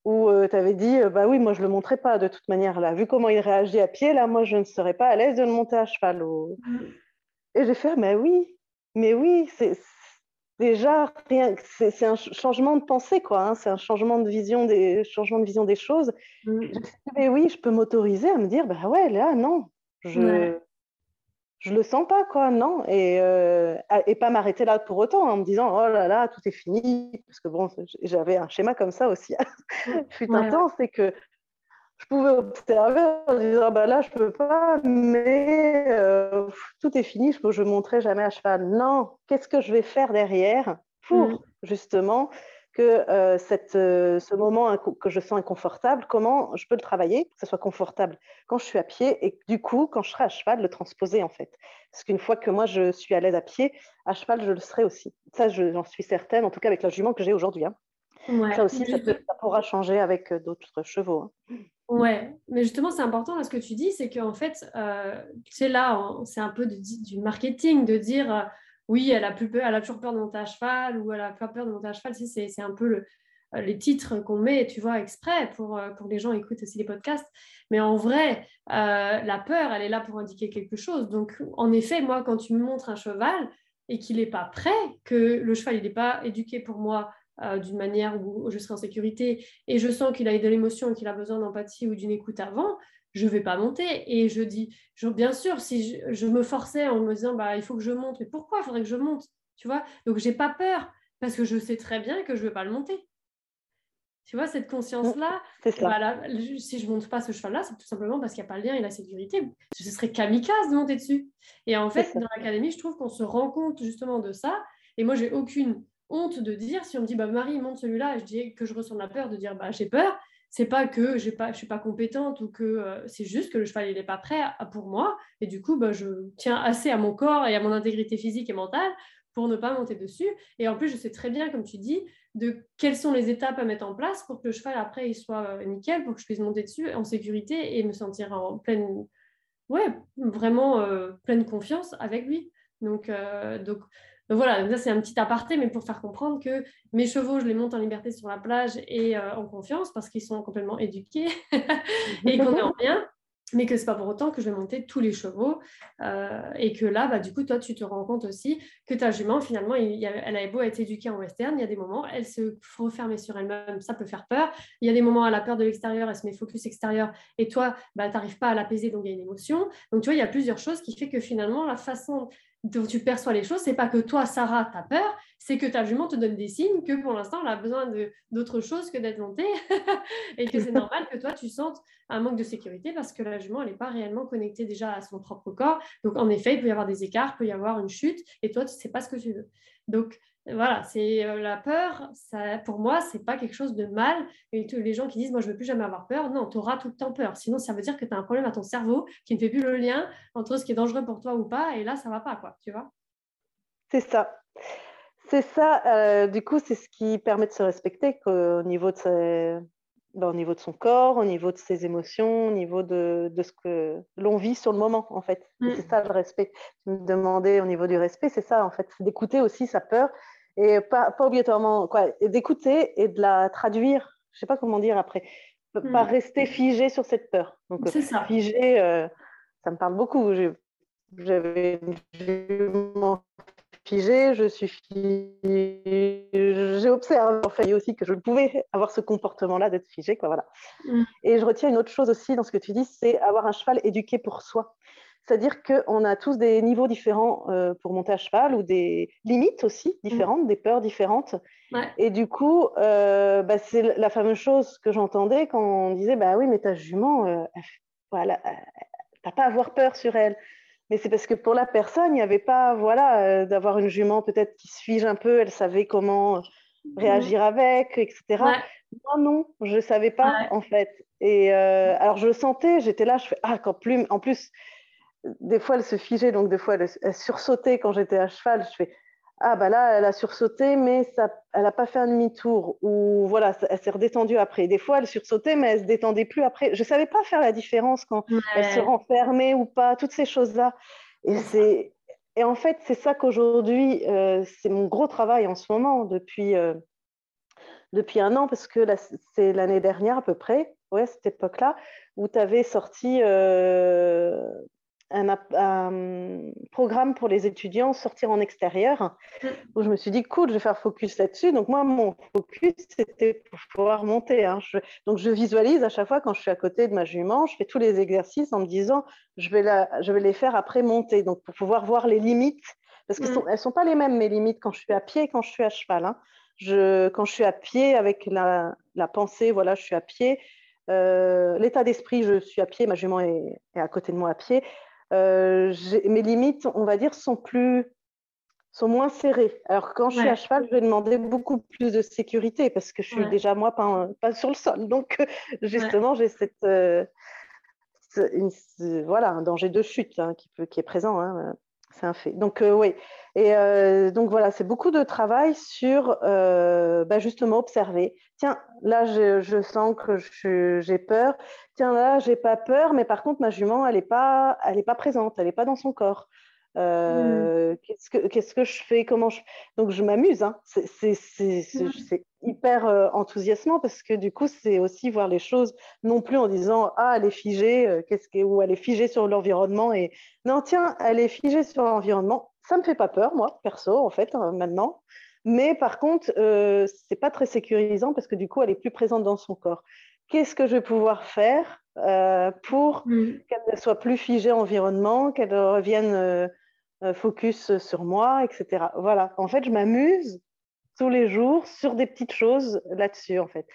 où euh, tu avais dit euh, bah oui, moi je le montrais pas de toute manière là. Vu comment il réagit à pied, là, moi je ne serais pas à l'aise de le monter à cheval. Mm. Et j'ai fait mais oui, mais oui, c'est déjà rien, c'est un changement de pensée quoi. Hein. c'est un changement de vision des changement de vision des choses. Mm. mais oui, je peux m'autoriser à me dire bah ouais là non, je je le sens pas, quoi, non. Et, euh, et pas m'arrêter là pour autant en me disant, oh là là, tout est fini. Parce que bon, j'avais un schéma comme ça aussi. Fut un temps, c'est que je pouvais observer en disant, bah là, je peux pas, mais euh, tout est fini, je ne montrerai jamais à cheval. Non, qu'est-ce que je vais faire derrière? Pour mm. justement que euh, cette, euh, ce moment que je sens inconfortable, comment je peux le travailler pour que ce soit confortable quand je suis à pied et du coup, quand je serai à cheval, le transposer en fait. Parce qu'une fois que moi je suis à l'aise à pied, à cheval, je le serai aussi. Ça, j'en suis certaine, en tout cas avec la jument que j'ai aujourd'hui. Hein. ça aussi, ça, pourra changer avec euh, d'autres chevaux. Hein. Ouais, mais justement, c'est important ce que tu dis, c'est qu'en fait, euh, tu sais, là, c'est un peu du marketing de dire oui, elle a, plus peur, elle a toujours peur de monter à cheval ou elle a pas peur de monter à cheval. c'est un peu euh, les titres qu'on met, tu vois, exprès pour, euh, pour les gens écoutent aussi les podcasts. Mais en vrai, euh, la peur, elle est là pour indiquer quelque chose. Donc, en effet, moi, quand tu me montres un cheval et qu'il n'est pas prêt, que le cheval, il n'est pas éduqué pour moi d'une manière où je serai en sécurité et je sens qu'il a de l'émotion, qu'il a besoin d'empathie ou d'une écoute avant, je ne vais pas monter. Et je dis, bien sûr, si je, me forçais en me disant, bah, il faut que je monte, mais pourquoi? Il faudrait que je monte Tu vois? Donc, j'ai pas peur parce que je sais très bien que je ne vais pas le monter. Tu vois, cette conscience-là, bah, si je ne monte pas ce cheval-là, c'est tout simplement parce qu'il n'y a pas le lien et la sécurité. Ce serait kamikaze de monter dessus. Et en fait, dans l'académie, je trouve qu'on se rend compte justement de ça. Et moi, j'ai aucune honte de dire, si on me dit, bah, Marie, monte celui-là, et je dis que je ressens la peur de dire, bah, j'ai peur, c'est pas que j'ai pas, je suis pas compétente ou que euh, c'est juste que le cheval n'est pas prêt pour moi et du coup bah, je tiens assez à mon corps et à mon intégrité physique et mentale pour ne pas monter dessus et en plus je sais très bien comme tu dis de quelles sont les étapes à mettre en place pour que le cheval après il soit euh, nickel, pour que je puisse monter dessus en sécurité et me sentir en pleine, ouais, vraiment euh, pleine confiance avec lui. Donc, euh, donc, voilà, ça c'est un petit aparté, mais pour faire comprendre que mes chevaux, je les monte en liberté sur la plage et en confiance parce qu'ils sont complètement éduqués et qu'on est en bien mais que c'est pas pour autant que je vais monter tous les chevaux euh, et que là, bah, du coup, toi, tu te rends compte aussi que ta jument, finalement, il elle a beau être éduquée en western, il y a des moments, elle se refermer sur elle-même, ça peut faire peur. Il y a des moments, elle a peur de l'extérieur, elle se met focus extérieur et toi, bah, tu n'arrives pas à l'apaiser, donc il y a une émotion. Donc, tu vois, il y a plusieurs choses qui fait que finalement, la façon dont tu perçois les choses, c'est pas que toi, Sarah, tu as peur, c'est que ta jument te donne des signes que pour l'instant, elle a besoin d'autre chose que d'être montée et que c'est normal que toi, tu sentes un manque de sécurité parce que la jument, elle n'est pas réellement connectée déjà à son propre corps. Donc, en effet, il peut y avoir des écarts, il peut y avoir une chute et toi, tu ne sais pas ce que tu veux. Donc, voilà, c'est euh, la peur, ça, pour moi, c'est pas quelque chose de mal. Et les gens qui disent, moi, je veux plus jamais avoir peur, non, tu auras tout le temps peur. Sinon, ça veut dire que tu as un problème à ton cerveau qui ne fait plus le lien entre ce qui est dangereux pour toi ou pas. Et là, ça va pas, quoi, tu vois C'est ça. C'est ça. Euh, du coup, c'est ce qui permet de se respecter au niveau de, ben, au niveau de son corps, au niveau de ses émotions, au niveau de, de ce que l'on vit sur le moment, en fait. Mm. C'est ça le respect. Tu me demandais au niveau du respect, c'est ça, en fait. C'est d'écouter aussi sa peur et pas, pas obligatoirement quoi, d'écouter et de la traduire. Je sais pas comment dire après. Pas hmm. rester figé sur cette peur. Donc ça. figé, euh, ça me parle beaucoup. J'avais figé, je suis j'ai observé en fait aussi que je pouvais avoir ce comportement-là d'être figé, quoi, voilà. Hmm. Et je retiens une autre chose aussi dans ce que tu dis, c'est avoir un cheval éduqué pour soi. C'est-à-dire qu'on a tous des niveaux différents euh, pour monter à cheval ou des limites aussi différentes, des peurs différentes. Et du coup, euh, bah, c'est la fameuse chose que j'entendais quand on disait bah oui, mais ta jument, euh, voilà, t'as pas à avoir peur sur elle. Mais c'est parce que pour la personne, il n'y avait pas voilà, d'avoir une jument peut-être qui se fige un peu, elle savait comment réagir avec, etc. Moi, non, je ne savais pas en fait. Et alors, je le sentais, j'étais là, je fais Ah, quand plus, en plus, des fois, elle se figeait, donc des fois, elle, sursautait quand j'étais à cheval. Je fais Ah, bah là, elle a sursauté, mais ça, elle n'a pas fait un demi-tour. Ou voilà, elle s'est redétendue après. Des fois, elle sursautait, mais elle ne se détendait plus après. Je ne savais pas faire la différence quand elle se renfermait ou pas, toutes ces choses-là. Et, c'est... Et en fait, c'est ça qu'aujourd'hui, euh, c'est mon gros travail en ce moment, depuis, euh, depuis un an, parce que c'est l'année dernière à peu près, ouais, cette époque-là, où tu avais sorti euh, un, programme pour les étudiants sortir en extérieur mm. où je me suis dit cool je vais faire focus là-dessus donc moi mon focus c'était pour pouvoir monter hein. donc je visualise à chaque fois quand je suis à côté de ma jument je fais tous les exercices en me disant je vais, la, je vais les faire après monter donc pour pouvoir voir les limites parce qu'elles mm. ne sont, pas les mêmes mes limites quand je suis à pied et quand je suis à cheval hein. je, quand je suis à pied avec la, la pensée voilà je suis à pied euh, l'état d'esprit, je suis à pied, ma jument est, est, à côté de moi à pied. Euh, mes limites, on va dire, sont plus sont moins serrées. Alors quand je suis à cheval, je vais demander beaucoup plus de sécurité parce que je suis déjà moi pas, pas, sur le sol. Donc justement, j'ai cette euh, voilà un danger de chute hein, qui peut qui est présent. Hein, c'est un fait. Donc euh, oui. Et donc voilà, c'est beaucoup de travail sur bah, justement observer. Tiens, là je, je sens que j'ai peur tiens là, j'ai pas peur, mais par contre ma jument, elle n'est pas, elle est pas présente, elle n'est pas dans son corps. Euh, mm. qu'est-ce, que, qu'est-ce que je fais Comment je... Donc je m'amuse. Hein. C'est, c'est, hyper euh, enthousiasmant parce que du coup, c'est aussi voir les choses non plus en disant ah elle est figée, euh, qu'est-ce que... ou elle est figée sur l'environnement et non tiens elle est figée sur l'environnement. Ça me fait pas peur moi perso en fait hein, maintenant. Mais par contre, c'est pas très sécurisant parce que du coup, elle est plus présente dans son corps qu'est-ce que je vais pouvoir faire pour mm. qu'elle ne soit plus figée environnement, qu'elle revienne focus sur moi, etc. Voilà, en fait, je m'amuse tous les jours sur des petites choses là-dessus, en fait.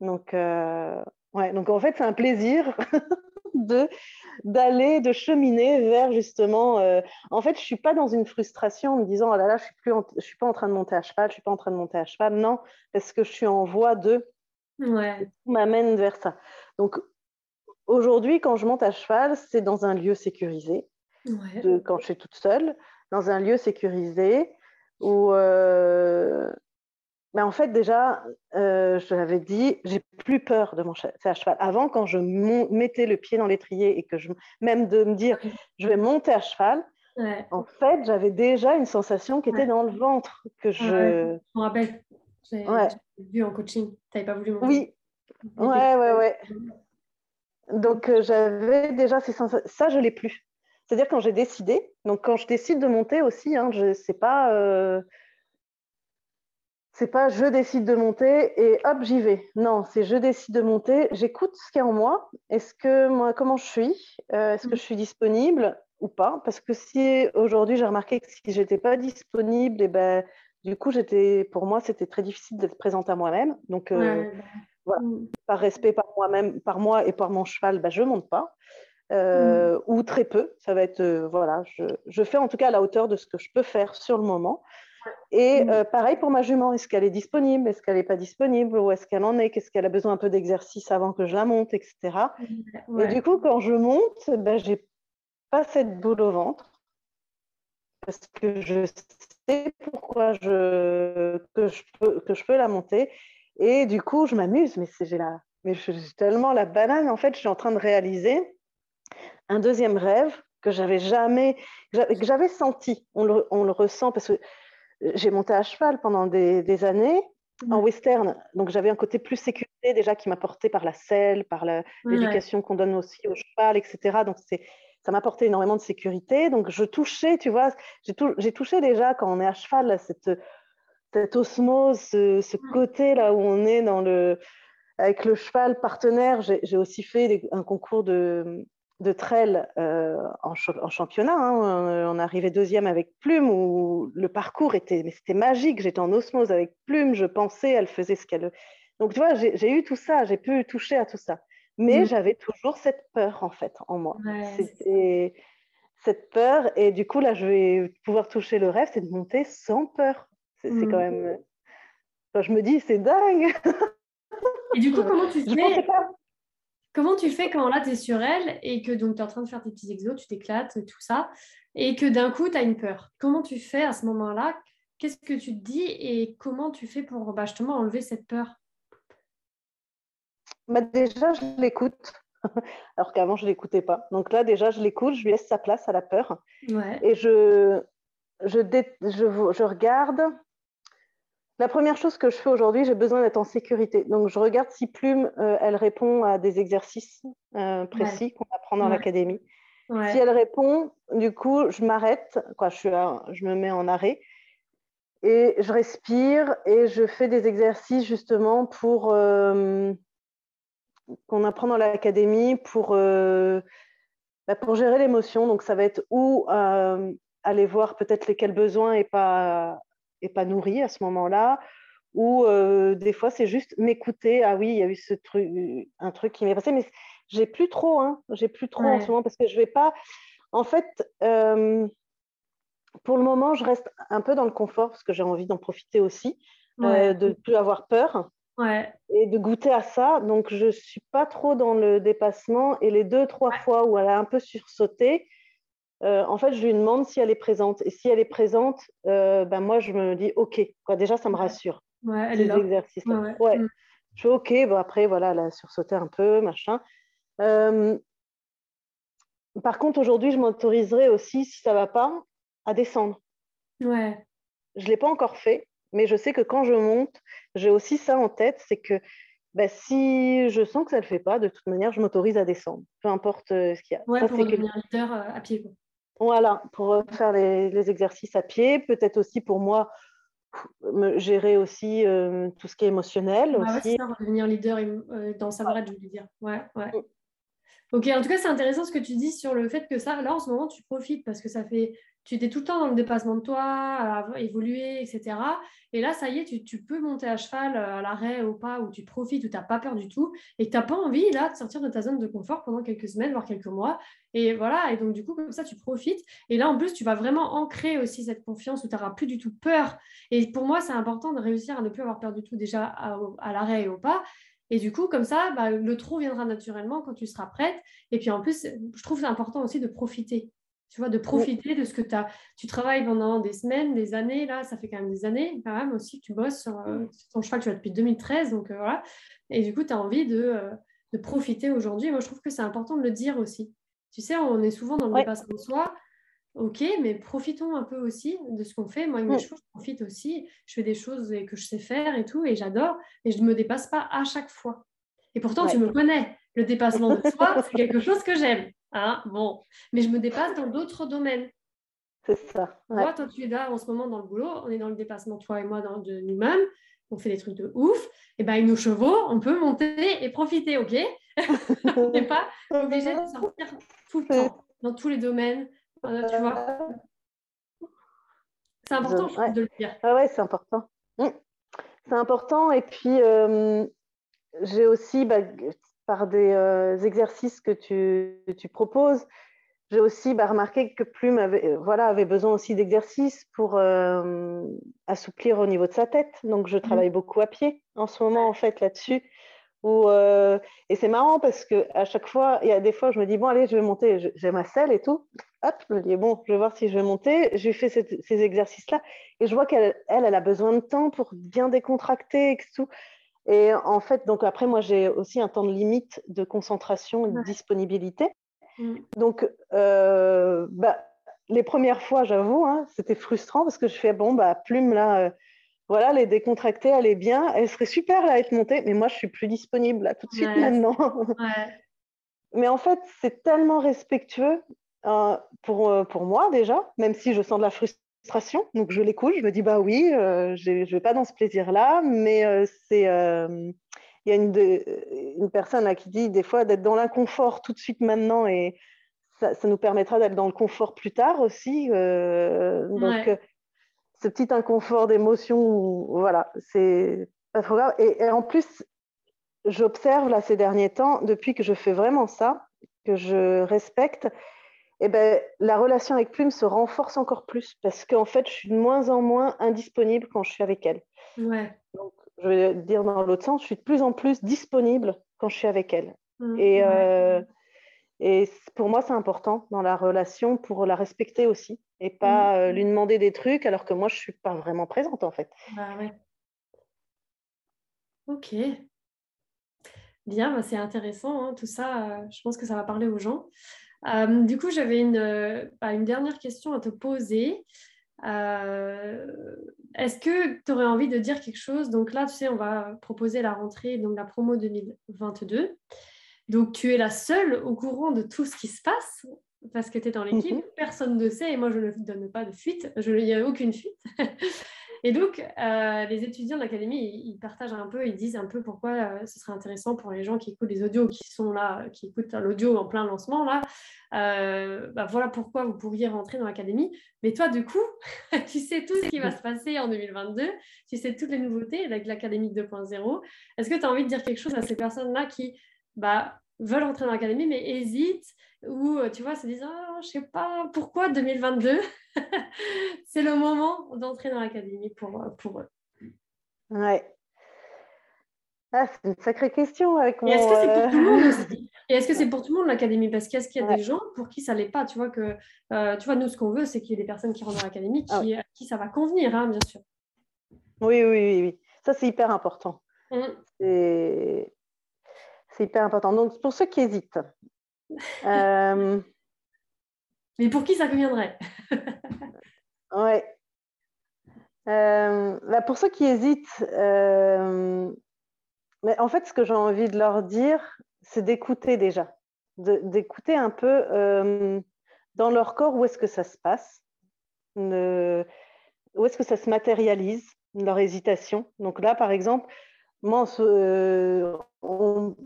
Donc, ouais, donc en fait, c'est un plaisir de d'aller, de cheminer vers justement. Euh, en fait, je suis pas dans une frustration en me disant oh là là, je suis plus, je suis pas en train de monter à cheval, je suis pas en train de monter à cheval. Non, parce que je suis en voie de. Ouais. m'amène vers ça. Donc aujourd'hui, quand je monte à cheval, c'est dans un lieu sécurisé. Ouais. quand je suis toute seule, dans un lieu sécurisé où euh, mais en fait, déjà, euh, je l'avais dit, j'ai plus peur de monter à cheval. Avant, quand je mettais le pied dans l'étrier et que je, même de me dire, je vais monter à cheval, en fait, j'avais déjà une sensation qui était dans le ventre. Que je... je me rappelle, j'ai vu en coaching, tu n'avais pas voulu monter. Oui, ouais, ouais, ouais. Donc, euh, j'avais déjà ces sensations. Ça, je l'ai plus. C'est-à-dire quand j'ai décidé, donc quand je décide de monter aussi, hein, je sais pas. Euh, c'est pas je décide de monter et hop, j'y vais. Non, c'est je décide de monter, j'écoute ce qu'il y a en moi. Est-ce que moi, comment je suis euh, Est-ce que je suis disponible ou pas? Parce que si aujourd'hui j'ai remarqué que si j'étais pas disponible, et eh ben du coup j'étais, pour moi, c'était très difficile d'être présente à moi-même. Donc euh, voilà, mm. par respect par moi-même, par moi et par mon cheval, ben, je monte pas. Euh, mm. ou très peu. Ça va être, voilà, je, je, fais en tout cas à la hauteur de ce que je peux faire sur le moment. Et euh, pareil pour ma jument, est-ce qu'elle est disponible, est-ce qu'elle n'est pas disponible, où est-ce qu'elle en est, qu'est-ce qu'elle a besoin un peu d'exercice avant que je la monte, etc. Et du coup, quand je monte, ben, j'ai pas cette boule au ventre parce que je sais pourquoi je, que, je peux, que je peux la monter. Et du coup, je m'amuse, mais j'ai la, mais j'ai tellement la banane. En fait, je suis en train de réaliser un deuxième rêve que j'avais jamais, que j'avais senti. On le, on le ressent parce que j'ai monté à cheval pendant des, années en western, donc j'avais un côté plus sécurité déjà qui m'apportait par la selle, par l'éducation qu'on donne aussi au cheval, etc. Donc ça m'apportait énormément de sécurité. Donc je touchais, tu vois, j'ai touché déjà quand on est à cheval cette, cette osmose, ce, côté là où on est dans le avec le cheval partenaire. J'ai aussi fait un concours de, de trail euh, en, championnat. Hein. On, arrivait deuxième avec Plume, où le parcours était, mais c'était magique. J'étais en osmose avec Plume, je pensais, elle faisait ce qu'elle. Donc, tu vois, j'ai eu tout ça, j'ai pu toucher à tout ça. Mais mm. j'avais toujours cette peur, en fait, en moi. C'était cette peur. Et du coup, là, je vais pouvoir toucher le rêve, c'est de monter sans peur. C'est quand mm. même. je me dis, c'est dingue. Et du coup, comment tu fais Comment tu fais quand là, tu es sur elle et que donc tu es en train de faire tes petits exos, tu t'éclates, tout ça, et que d'un coup, tu as une peur? Comment tu fais à ce moment-là? Qu'est-ce que tu te dis et comment tu fais pour bah, justement enlever cette peur? Bah Déjà, je l'écoute. Alors qu'avant, je ne l'écoutais pas. Donc là, déjà, je l'écoute, je lui laisse sa place à la peur. Et je, je, je, je regarde la première chose que je fais aujourd'hui, j'ai besoin d'être en sécurité. Donc, je regarde si Plume, euh, elle répond à des exercices euh, précis qu'on apprend dans l'académie. Si elle répond, du coup, je m'arrête, quoi, je, je me mets en arrêt et je respire et je fais des exercices justement pour euh, qu'on apprend dans l'académie pour, bah, pour gérer l'émotion. Donc, ça va être où aller voir peut-être lesquels besoins et pas épanouie à ce moment-là, ou euh, des fois c'est juste m'écouter. Ah oui, il y a eu ce truc, un truc qui m'est passé, mais j'ai plus trop, hein, j'ai plus trop en ce moment parce que je vais pas. En fait, euh, pour le moment, je reste un peu dans le confort parce que j'ai envie d'en profiter aussi, euh, de ne plus avoir peur. Et de goûter à ça. Donc, je ne suis pas trop dans le dépassement. Et les deux, trois fois où elle a un peu sursauté, euh, en fait, je lui demande si elle est présente. Et si elle est présente, euh, ben moi, je me dis OK. Quoi. Déjà, ça me rassure. Ouais, elle est là. exercices. Ouais, mm. Je fais OK. Bon, après, voilà, elle a sursauté un peu, machin. Euh, par contre, aujourd'hui, je m'autoriserai aussi, si ça ne va pas, à descendre. Ouais. Je ne l'ai pas encore fait, mais je sais que quand je monte, j'ai aussi ça en tête, c'est que ben, si je sens que ça ne le fait pas, de toute manière, je m'autorise à descendre, peu importe ce qu'il y a. Ouais, pour devenir leader à pied. Voilà, pour faire les, exercices à pied, peut-être aussi pour moi me gérer aussi euh, tout ce qui est émotionnel. aussi. Ouais, ça, devenir leader euh, dans savoir-être, je veux dire. Ouais, ouais. Ok, en tout cas, c'est intéressant ce que tu dis sur le fait que ça, là, en ce moment, tu profites parce que ça fait tu étais tout le temps dans le dépassement de toi, à évoluer, etc. Et là, ça y est, tu, peux monter à cheval euh, à l'arrêt ou pas, où tu profites, où tu n'as pas peur du tout, et que tu n'as pas envie là de sortir de ta zone de confort pendant quelques semaines, voire quelques mois. Et voilà, et donc du coup, comme ça, tu profites. Et là, en plus, tu vas vraiment ancrer aussi cette confiance où tu n'auras plus du tout peur. Et pour moi, c'est important de réussir à ne plus avoir peur du tout déjà à, l'arrêt et au pas. Et du coup, comme ça, bah, le trou viendra naturellement quand tu seras prête. Et puis en plus, je trouve c'est important aussi de profiter tu vois, de profiter de ce que tu as. Tu travailles pendant des semaines, des années, là, ça fait quand même des années, quand même aussi que tu bosses sur, euh, ton cheval, tu vas depuis 2013, donc euh, voilà. Et du coup, tu as envie de, euh, de profiter aujourd'hui. Moi, je trouve que c'est important de le dire aussi. Tu sais, on est souvent dans le dépassement de soi. Ok, mais profitons un peu aussi de ce qu'on fait. Moi, mes je profite aussi. Je fais des choses que je sais faire et tout, et j'adore. Et je ne me dépasse pas à chaque fois. Et pourtant, tu me connais. Le dépassement de soi, c'est quelque chose que j'aime. Hein bon, mais je me dépasse dans d'autres domaines. C'est ça. Toi, toi, tu es là en ce moment dans le boulot, on est dans le dépassement, toi et moi, dans, de nous-mêmes, on fait des trucs de ouf. Et bien, avec nos chevaux, on peut monter et profiter, ok? On n'est pas obligé de sortir tout le temps, dans tous les domaines. Tu vois C'est important, je, de le dire. Ah ouais, c'est important. Mmh. C'est important. Et puis, euh, j'ai aussi, bah, par des euh, exercices que tu, tu proposes. J'ai aussi bah, remarqué que Plume avait, euh, voilà, avait besoin aussi d'exercices pour euh, assouplir au niveau de sa tête. Donc, je travaille mmh. beaucoup à pied en ce moment, en fait, là-dessus. Et c'est marrant parce que à chaque fois, il y a des fois, je me dis, bon, allez, je vais monter, j'ai ma selle et tout. Hop, je me dis, bon, je vais voir si je vais monter. J'ai fait ces exercices-là et je vois qu'elle, elle, elle, a besoin de temps pour bien décontracter et tout. Et en fait, donc après, moi, j'ai aussi un temps de limite de concentration et de disponibilité. Mm. Donc, euh, bah, les premières fois, j'avoue, hein, c'était frustrant parce que je fais, bon, bah, plume, là, euh, voilà, les décontracter, elle est bien, elle serait super là, à être montée, mais moi, je suis plus disponible là tout de suite maintenant. mais en fait, c'est tellement respectueux euh, pour, pour moi déjà, même si je sens de la frustration donc je l'écoute, je me dis bah oui, euh, je ne vais pas dans ce plaisir-là, mais euh, c'est euh, il y a une, une personne là, qui dit des fois d'être dans l'inconfort tout de suite maintenant et ça, nous permettra d'être dans le confort plus tard aussi. donc ce petit inconfort d'émotion, voilà, c'est pas trop grave. Et, et en plus, j'observe là ces derniers temps, depuis que je fais vraiment ça, que je respecte, eh ben, la relation avec Plume se renforce encore plus parce qu'en fait, je suis de moins en moins indisponible quand je suis avec elle. Ouais. Donc, je vais dire dans l'autre sens, je suis de plus en plus disponible quand je suis avec elle. Mmh, et, euh, et pour moi, c'est important dans la relation pour la respecter aussi et pas mmh. euh, lui demander des trucs alors que moi, je ne suis pas vraiment présente en fait. Bah, ouais. Ok. Bien, bah, c'est intéressant hein, tout ça. Euh, je pense que ça va parler aux gens. Euh, du coup, j'avais une, bah, une, dernière question à te poser. Est-ce que tu aurais envie de dire quelque chose? Donc là, tu sais, on va proposer la rentrée, donc la promo 2022. Donc tu es la seule au courant de tout ce qui se passe? Parce que tu es dans l'équipe, mhm. personne ne sait et moi je ne donne pas de fuite, il n'y a aucune fuite. Et donc, euh, les étudiants de l'académie, ils, partagent un peu, ils disent un peu pourquoi euh, ce serait intéressant pour les gens qui écoutent les audios, qui sont là, qui écoutent l'audio en plein lancement, là. Euh, bah, voilà pourquoi vous pourriez rentrer dans l'académie. Mais toi, du coup, tu sais tout ce qui va se passer en 2022, tu sais toutes les nouveautés avec l'académie 2.0. Est-ce que tu as envie de dire quelque chose à ces personnes-là qui bah, veulent entrer dans l'académie mais hésitent ou, tu vois, se disent, oh, je sais pas pourquoi 2022 c'est le moment d'entrer dans l'académie pour, pour eux. Ouais. Ah, c'est une sacrée question avec moi. est-ce que c'est pour tout le monde euh, aussi Et est-ce que c'est pour tout le monde l'académie? Parce qu'est-ce qu'il y a des gens pour qui ça l'est pas Tu vois que, euh, tu vois, nous ce qu'on veut, c'est qu'il y ait des personnes qui rentrent dans l'académie qui, ah. qui ça va convenir, hein, bien sûr. Oui, oui, oui, oui. Ça c'est hyper important. Mmh. C'est... hyper important. Donc pour ceux qui hésitent. Euh... Mais pour qui ça conviendrait Ouais. Euh, bah, pour ceux qui hésitent, euh, mais en fait, ce que j'ai envie de leur dire, c'est d'écouter déjà, d'écouter un peu euh, dans leur corps où est-ce que ça se passe, où est-ce que ça se matérialise, leur hésitation. Donc là, par exemple, moi, on,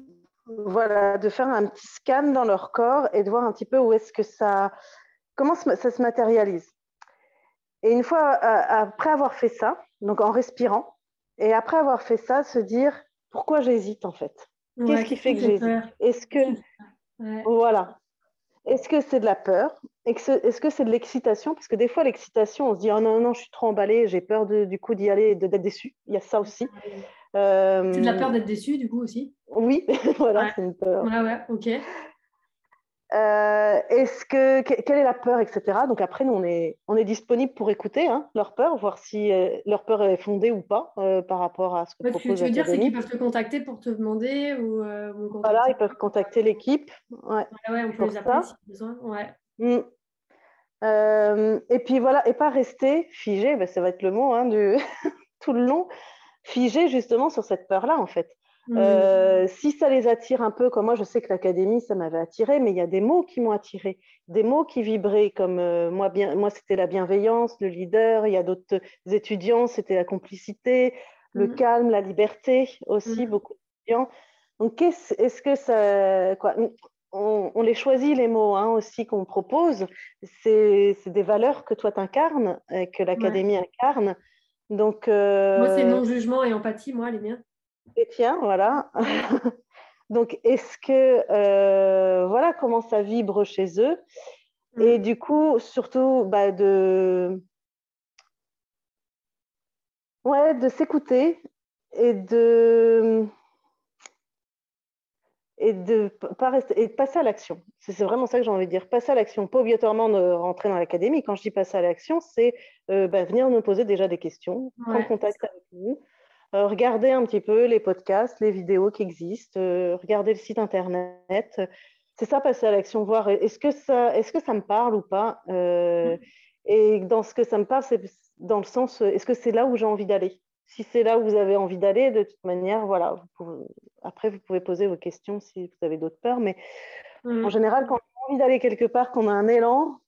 voilà, de faire un petit scan dans leur corps et de voir un petit peu où est-ce que ça, comment ça se matérialise. Et une fois, euh, après avoir fait ça, donc en respirant, et après avoir fait ça, se dire pourquoi j'hésite en fait? Qu'est-ce qui fait que j'hésite? Est-ce que. Voilà. Est-ce que c'est de la peur? Est-ce que c'est de l'excitation? Parce que des fois, l'excitation, on se dit Oh non, non, je suis trop emballée, j'ai peur du coup d'y aller et d'être déçue. Il y a ça aussi. Euh, c'est de la peur d'être déçue, du coup aussi? Oui, voilà, c'est une peur. Ouais, ouais, ok. Euh, est-ce que quelle est la peur, etc. Donc après, nous on est on est disponible pour écouter hein, leur peur, voir si euh, leur peur est fondée ou pas euh, par rapport à ce que ouais, propose Tu veux dire c'est qu'ils peuvent te contacter pour te demander ou, voilà, ils peuvent contacter l'équipe. Ouais. ouais, on peut les appeler si besoin. Ouais. Mm. et puis voilà, et pas rester figé, ben, ça va être le mot hein, du tout le long, figé justement sur cette peur-là en fait. Mmh. Euh, si ça les attire un peu, comme moi, je sais que l'académie, ça m'avait attiré, mais il y a des mots qui m'ont attiré, des mots qui vibraient, comme euh, moi, bien, moi c'était la bienveillance, le leader, il y a d'autres étudiants, c'était la complicité, le mmh. calme, la liberté aussi, mmh. beaucoup d'étudiants. Donc, est-ce que ça. Quoi, on, les choisit, les mots hein, aussi qu'on propose. C'est des valeurs que toi t'incarnes, que l'académie incarne. Donc, euh... Moi, c'est non-jugement et empathie, moi, les miens. Et tiens, voilà. Donc, est-ce que, euh, voilà comment ça vibre chez eux? Et mm. du coup, surtout, bah, de, ouais, de s'écouter et de et de, pas rester, et passer à l'action. C'est vraiment ça que j'ai envie de dire. Passer à l'action, pas obligatoirement de rentrer dans l'académie. Quand je dis passer à l'action, c'est euh, bah, venir nous poser déjà des questions, prendre contact avec nous, euh, regardez un petit peu les podcasts, les vidéos qui existent, euh, regardez le site internet. C'est ça, passer à l'action, voir est-ce que, ça, est que ça me parle ou pas. Euh, et dans ce que ça me parle, c'est dans le sens, est-ce que c'est là où j'ai envie d'aller? Si c'est là où vous avez envie d'aller, de toute manière, voilà. après, vous pouvez poser vos questions si vous avez d'autres peurs. Mais en général, quand on a envie d'aller quelque part, qu'on a un élan,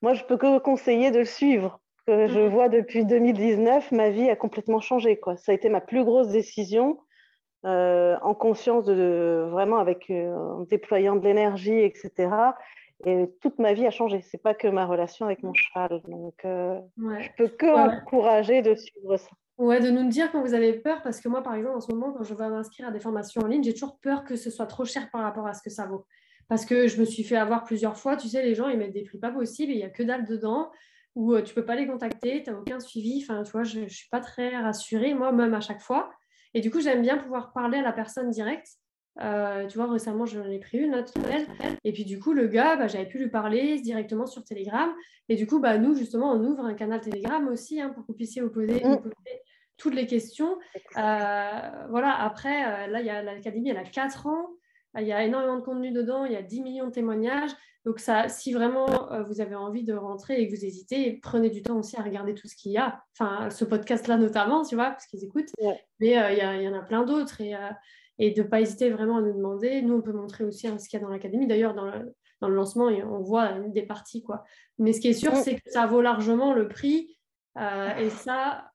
moi, je peux que conseiller de le suivre je mhm. vois depuis 2019, ma vie a complètement changé. Quoi. Ça a été ma plus grosse décision, euh, en conscience de, vraiment avec euh, en déployant de l'énergie, etc. Et toute ma vie a changé. C'est pas que ma relation avec mon cheval. Donc, euh, je peux que encourager de suivre ça. Ouais, de nous dire quand vous avez peur, parce que moi, par exemple, en ce moment, quand je vais m'inscrire à des formations en ligne, j'ai toujours peur que ce soit trop cher par rapport à ce que ça vaut. Parce que je me suis fait avoir plusieurs fois, tu sais, les gens, ils mettent des prix pas possibles, il n'y a que dalle dedans où euh, tu peux pas les contacter, tu n'as aucun suivi. Enfin, tu vois, je ne suis pas très rassurée, moi-même, à chaque fois. Et du coup, j'aime bien pouvoir parler à la personne directe. Euh, tu vois, récemment, j'en ai pris une, notre Et puis, du coup, le gars, bah, j'avais pu lui parler directement sur Telegram. Et du coup, bah, nous, justement, on ouvre un canal Telegram aussi hein, pour que vous puissiez vous poser, mm. Toutes les questions. Euh, voilà, après, là, il y a l'académie, elle a 4 ans. Il y a énormément de contenu dedans, il y a 10 millions de témoignages. Donc, ça, si vraiment euh, vous avez envie de rentrer et que vous hésitez, prenez du temps aussi à regarder tout ce qu'il y a. Enfin, ce podcast-là notamment, tu vois, parce qu'ils écoutent. Mais euh, il y, en a plein d'autres. Et, euh, et de ne pas hésiter vraiment à nous demander. Nous, on peut montrer aussi hein, ce qu'il y a dans l'académie. D'ailleurs, dans le, dans le, lancement, on voit des parties. Quoi. Mais ce qui est sûr, c'est que ça vaut largement le prix. et ça,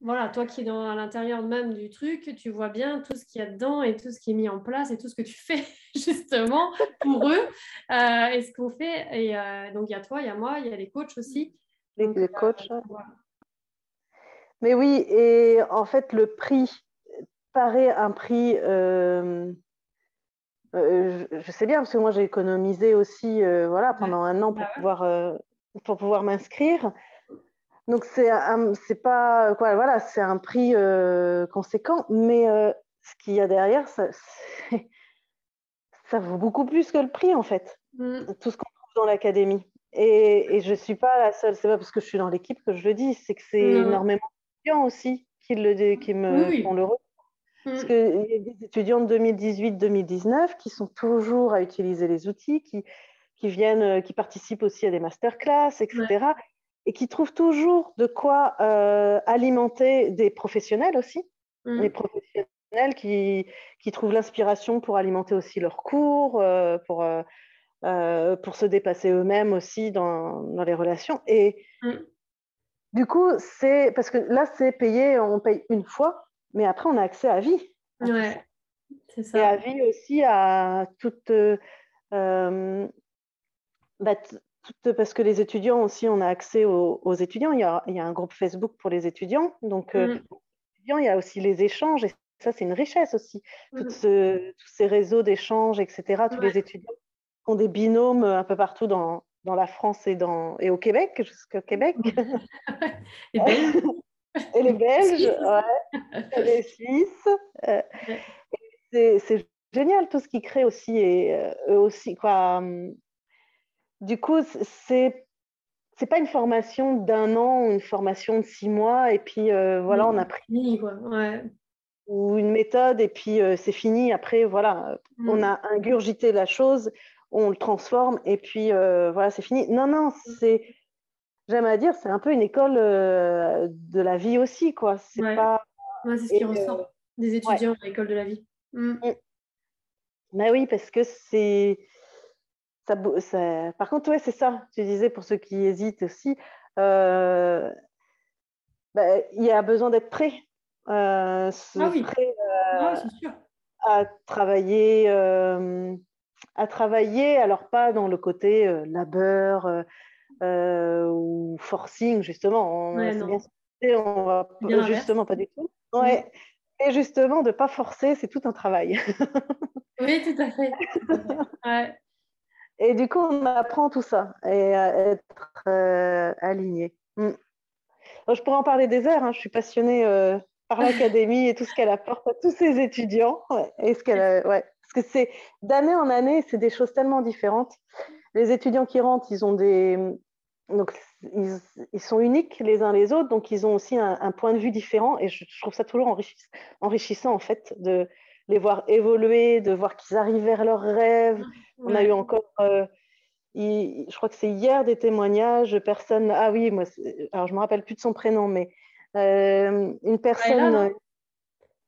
voilà, toi qui es dans, à l'intérieur même du truc, tu vois bien tout ce qu'il y a dedans et tout ce qui est mis en place et tout ce que tu fais justement pour eux euh, et ce qu'on fait. Et euh, donc, il y a toi, il y a moi, il y a les coachs aussi. Les, euh, coachs. Mais oui, et en fait, le prix paraît un prix. Je, sais bien parce que moi j'ai économisé aussi voilà, pendant un an pour bah pouvoir, pour pouvoir m'inscrire. Donc c'est c'est pas quoi, voilà, c'est un prix euh, conséquent, mais euh, ce qu'il y a derrière, ça, ça vaut beaucoup plus que le prix en fait. Mm. Tout ce qu'on trouve dans l'académie. Et, et je suis pas la seule. C'est pas parce que je suis dans l'équipe que je le dis. C'est que c'est énormément d'étudiants aussi qui le qui me font le retour. Mm. Parce qu'il y a des étudiants de 2018-2019 qui sont toujours à utiliser les outils, qui, qui viennent, euh, qui participent aussi à des masterclass, etc et qui trouvent toujours de quoi euh, alimenter des professionnels aussi, mmh. des professionnels qui, qui trouvent l'inspiration pour alimenter aussi leurs cours, euh, pour, euh, pour se dépasser eux-mêmes aussi dans, dans, les relations. Et mmh. du coup, c'est parce que là, c'est payé, on paye une fois, mais après, on a accès à vie. Ouais. C'est ça. Et avis aussi à toute, bah, parce que les étudiants aussi, on a accès aux, étudiants. Il y, a, il y, a, un groupe Facebook pour les étudiants. Donc, mmh. il y a aussi les échanges. Et ça, c'est une richesse aussi. Mmh. tous ces réseaux d'échanges, etc. Tous les étudiants ont des binômes un peu partout dans, dans la France et, dans, et au Québec, jusqu'au Québec. et, les Belges, ouais. et les Suisses. Euh, c'est génial tout ce qu'ils créent aussi. Et euh, eux aussi, quoi. Du coup, c'est c'est pas une formation d'un an ou une formation de six mois et puis euh, voilà, on a pris ouais. ou une méthode et puis c'est fini. Après, voilà, on mmh. a ingurgité la chose on le transforme et puis euh, voilà, c'est fini. Non, non, c'est, j'aime à dire, c'est un peu une école euh, de la vie aussi, quoi. C'est pas. c'est ce qui ressort des étudiants à l'école de la vie. Mm. Mm. Bah oui, parce que c'est. Ça, ça... Par contre, ouais, c'est ça. Tu disais pour ceux qui hésitent aussi, euh, bah, il y a besoin d'être prêt. ah oui. Prêt, ah, sûr. à travailler à travailler, alors pas dans le côté euh, labeur euh, euh, ou forcing, justement. On, bien, on va justement pas du tout. Ouais. Et justement, de ne pas forcer, c'est tout un travail. oui, tout à fait. Ouais. Et du coup, on apprend tout ça et à être aligné. Hmm. je pourrais en parler des heures. Hein. Je suis passionnée par l'académie et tout ce qu'elle apporte à tous ses étudiants. Et ce qu'elle, ouais. Parce que c'est d'année en année, c'est des choses tellement différentes. Les étudiants qui rentrent, ils ont des. Donc, ils, sont uniques les uns les autres, donc ils ont aussi un, point de vue différent. Et je, trouve ça toujours enrichissant, en fait, de les voir évoluer, de voir qu'ils arrivent vers leurs rêves. On a eu encore. Euh, je crois que c'est hier des témoignages de personnes. Ah oui, moi, alors je me rappelle plus de son prénom, mais euh, une personne.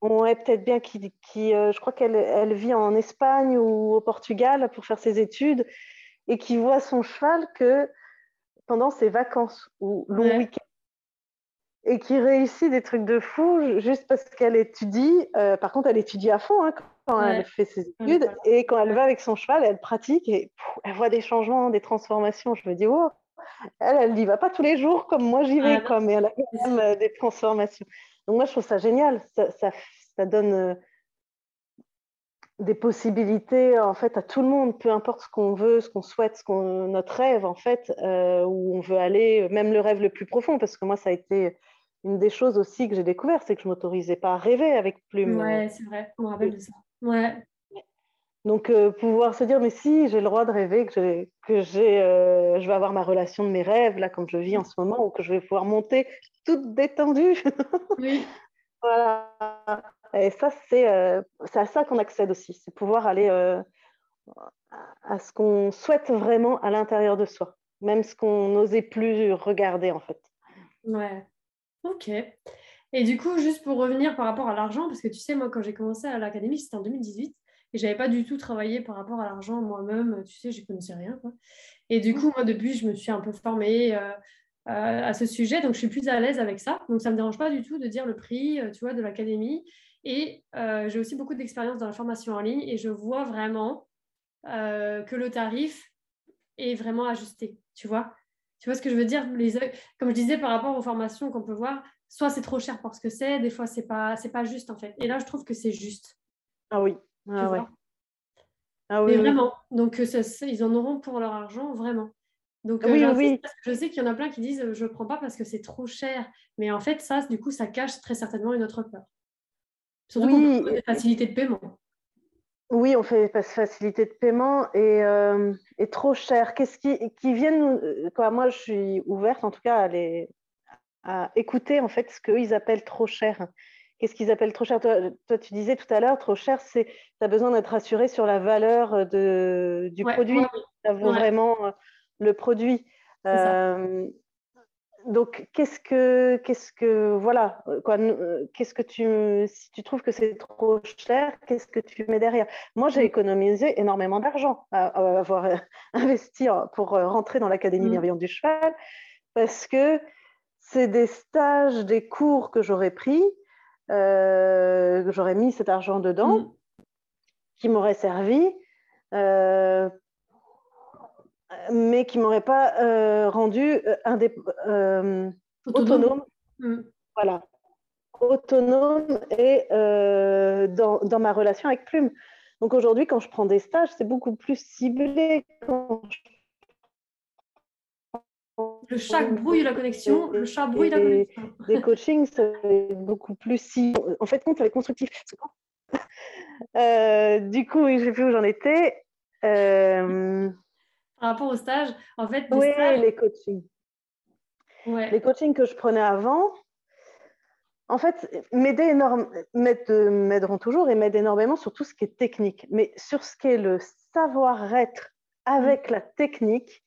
Ouais, peut-être bien qui, qui euh, je crois qu'elle elle vit en Espagne ou au Portugal pour faire ses études et qui voit son cheval que pendant ses vacances ou long week-end et qui réussit des trucs de fou juste parce qu'elle étudie. Euh, par contre, elle étudie à fond hein, quand elle fait ses études et quand elle va avec son cheval, elle pratique et elle voit des changements, des transformations. Je me dis, oh, elle, elle n'y va pas tous les jours comme moi j'y vais, ah, mais elle a quand même euh, des transformations. Donc moi, je trouve ça génial. Ça, ça, donne euh, des possibilités en fait à tout le monde, peu importe ce qu'on veut, ce qu'on souhaite, ce qu'on notre rêve en fait, euh, où on veut aller, même le rêve le plus profond, parce que moi, ça a été une des choses aussi que j'ai découvert, c'est que je m'autorisais pas à rêver avec Plume. Ouais, c'est vrai, je me rappelle de ça. Ouais. Donc, euh, pouvoir se dire, mais si, j'ai le droit de rêver, que, que j'ai, euh, je vais avoir ma relation de mes rêves, là, comme je vis en ce moment, ou que je vais pouvoir monter toute détendue. Oui. voilà. Et ça, euh, c'est à ça qu'on accède aussi, c'est pouvoir aller à ce qu'on souhaite vraiment à l'intérieur de soi, même ce qu'on n'osait plus regarder, en fait. Ouais. Ok. Et du coup, juste pour revenir par rapport à l'argent, parce que tu sais, moi, quand j'ai commencé à l'académie, c'était en 2018. Et j'avais pas du tout travaillé par rapport à l'argent moi-même. Tu sais, je connaissais rien. Quoi. Et du coup, moi, depuis, je me suis un peu formée euh, euh, à ce sujet. Donc, je suis plus à l'aise avec ça. Donc, ça me dérange pas du tout de dire le prix, euh, tu vois, de l'académie. Et j'ai aussi beaucoup d'expérience dans la formation en ligne. Et je vois vraiment que le tarif est vraiment ajusté. Tu vois tu vois ce que je veux dire? Les, Comme je disais par rapport aux formations qu'on peut voir, soit c'est trop cher pour ce que c'est, des fois c'est pas c'est pas juste en fait. Et là, je trouve que c'est juste. Ah oui, ah, ah oui, Mais vraiment, donc euh, ils en auront pour leur argent, vraiment. Donc, oui, euh, oui. je sais qu'il y en a plein qui disent je ne prends pas parce que c'est trop cher. Mais en fait, ça, du coup, ça cache très certainement une autre peur. Surtout oui. des facilités de paiement. Oui, on fait des facilités de paiement et, euh, trop cher. Qu'est-ce qui, qui viennent quoi, Moi, je suis ouverte en tout cas à, les, à écouter en fait ce qu'eux ils appellent trop cher. Qu'est-ce qu'ils appellent trop cher? Toi, tu disais tout à l'heure, trop cher, c'est tu as besoin d'être rassuré sur la valeur euh, de, du produit. Ça vaut vraiment euh, le produit. Euh, donc, qu'est-ce que, qu'est-ce que, voilà, quoi, qu'est-ce que tu, si tu trouves que c'est trop cher, qu'est-ce que tu mets derrière? Moi, j'ai économisé énormément d'argent à, avoir investi pour rentrer dans l'Académie mmh. bienveillante du cheval, parce que c'est des stages, des cours que j'aurais pris euh, j'aurais mis cet argent dedans. Mm. qui m'auraient servi, euh, mais qui ne m'auraient pas rendu autonome. Mm. Voilà. Autonome et dans, dans, ma relation avec Plume. Donc aujourd'hui, quand je prends des stages, c'est beaucoup plus ciblé. Quand je le chat brouille la connexion, le chat brouille la connexion. Les coachings, c'est beaucoup plus si. En fait, compte, constructif. Euh, du coup, sais plus où j'en étais. Euh... Par rapport au stage, en fait. Oui, les coachings. Ouais. Les coachings que je prenais avant, en fait, m'aideront toujours et m'aident énormément sur tout ce qui est technique. Mais sur ce qui est le savoir-être avec la technique,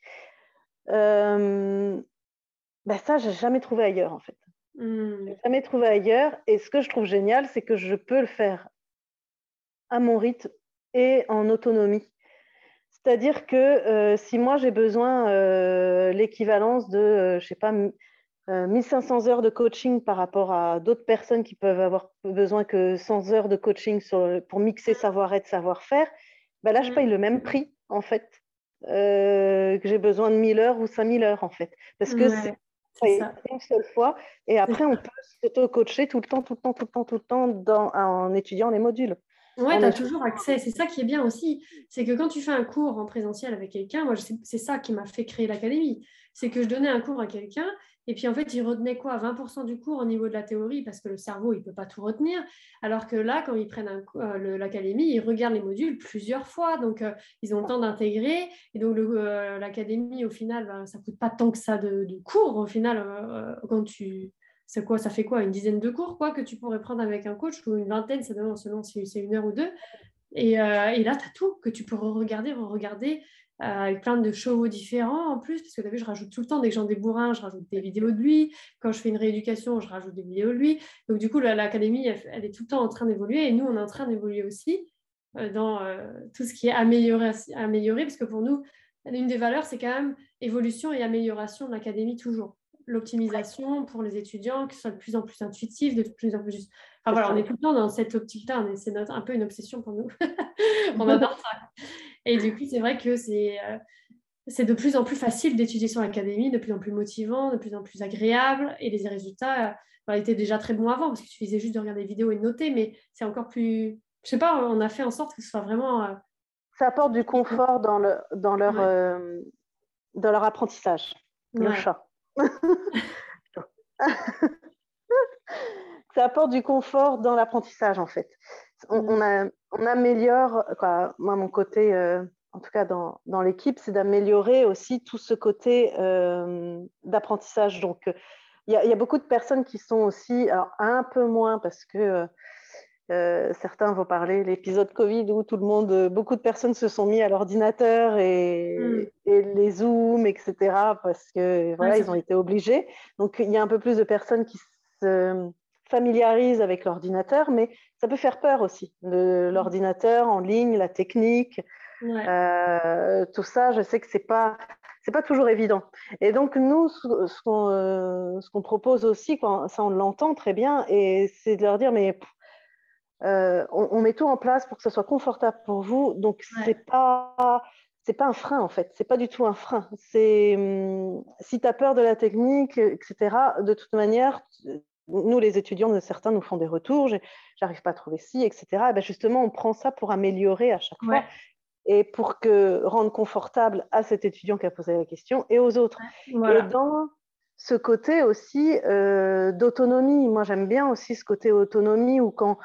euh, ben ça, j'ai jamais trouvé ailleurs en fait. Mmh. jamais trouvé ailleurs. Et ce que je trouve génial, c'est que je peux le faire à mon rythme et en autonomie. C'est-à-dire que euh, si moi j'ai besoin euh, l'équivalence de, je sais pas, 1500 heures de coaching par rapport à d'autres personnes qui peuvent avoir besoin que 100 heures de coaching sur, pour mixer savoir-être, savoir-faire, ben là je mmh. paye le même prix en fait. Euh, que j'ai besoin de 1000 heures ou 5000 heures en fait. Parce que c'est une seule fois. Et après, on peut s'auto-coacher tout le temps, tout le temps, tout le temps, tout le temps dans, en étudiant les modules. Ouais, tu as toujours accès. C'est ça qui est bien aussi. C'est que quand tu fais un cours en présentiel avec quelqu'un, moi, c'est ça qui m'a fait créer l'académie. C'est que je donnais un cours à quelqu'un et puis en fait, ils retenaient quoi? 20% du cours au niveau de la théorie parce que le cerveau, il ne peut pas tout retenir. Alors que là, quand ils prennent euh, l'académie, ils regardent les modules plusieurs fois. Donc, euh, ils ont le temps d'intégrer. Et donc, euh, l'académie, au final, ben, ça ne coûte pas tant que ça de, cours. Au final, quand tu... C'est quoi Ça fait quoi Une dizaine de cours quoi, que tu pourrais prendre avec un coach ou une vingtaine, ça dépend selon si c'est une heure ou deux. Et, et là, tu as tout que tu peux regarder, re-regarder. Euh, avec plein de chevaux différents en plus, parce que tu as vu, je rajoute tout le temps, dès que j'en des bourrins, je rajoute des vidéos de lui. Quand je fais une rééducation, je rajoute des vidéos de lui. Donc du coup, l'académie, elle, est tout le temps en train d'évoluer et nous, on est en train d'évoluer aussi euh, dans euh, tout ce qui est amélioré, amélioré, parce que pour nous, une des valeurs, c'est quand même évolution et amélioration de l'académie toujours. L'optimisation pour les étudiants, que ce soit de plus en plus intuitif, de plus en plus juste. Enfin voilà, on est tout le temps dans cette optique-là, c'est un peu une obsession pour nous. on adore ça. Et du coup, c'est vrai que c'est euh, c'est de plus en plus facile d'étudier sur l'académie, de plus en plus motivant, de plus en plus agréable. Et les résultats euh, étaient déjà très bons avant, parce qu'il suffisait juste de regarder des vidéos et de noter, mais c'est encore plus. Je sais pas, on a fait en sorte que ce soit vraiment. Euh, ça apporte du confort dans, le, dans, leur, dans leur apprentissage. Le chat. Ça apporte du confort dans l'apprentissage, en fait. On, mm. on, améliore, quoi, moi, mon côté, euh, en tout cas dans, dans l'équipe, c'est d'améliorer aussi tout ce côté euh, d'apprentissage. Donc, il y, y, a beaucoup de personnes qui sont aussi, alors un peu moins parce que euh, certains vont parler l'épisode Covid où tout le monde, beaucoup de personnes se sont mis à l'ordinateur et, mm. et, les Zooms, etc. parce que voilà, ils ont été obligés. Donc, il y a un peu plus de personnes qui se familiarise avec l'ordinateur, mais ça peut faire peur aussi. L'ordinateur en ligne, la technique, euh, tout ça, je sais que c'est pas c'est pas toujours évident. Et donc nous, ce euh, qu'on propose aussi, ça on l'entend très bien, et c'est de leur dire mais euh, on, met tout en place pour que ce soit confortable pour vous. Donc c'est pas c'est pas un frein en fait, c'est pas du tout un frein. C'est hum, si tu as peur de la technique, etc. De toute manière, nous, les étudiants, certains nous font des retours, j'arrive pas à trouver ci, etc. Et ben justement, on prend ça pour améliorer à chaque fois et pour que rendre confortable à cet étudiant qui a posé la question et aux autres. Et dans ce côté aussi euh, d'autonomie, moi j'aime bien aussi ce côté autonomie où quand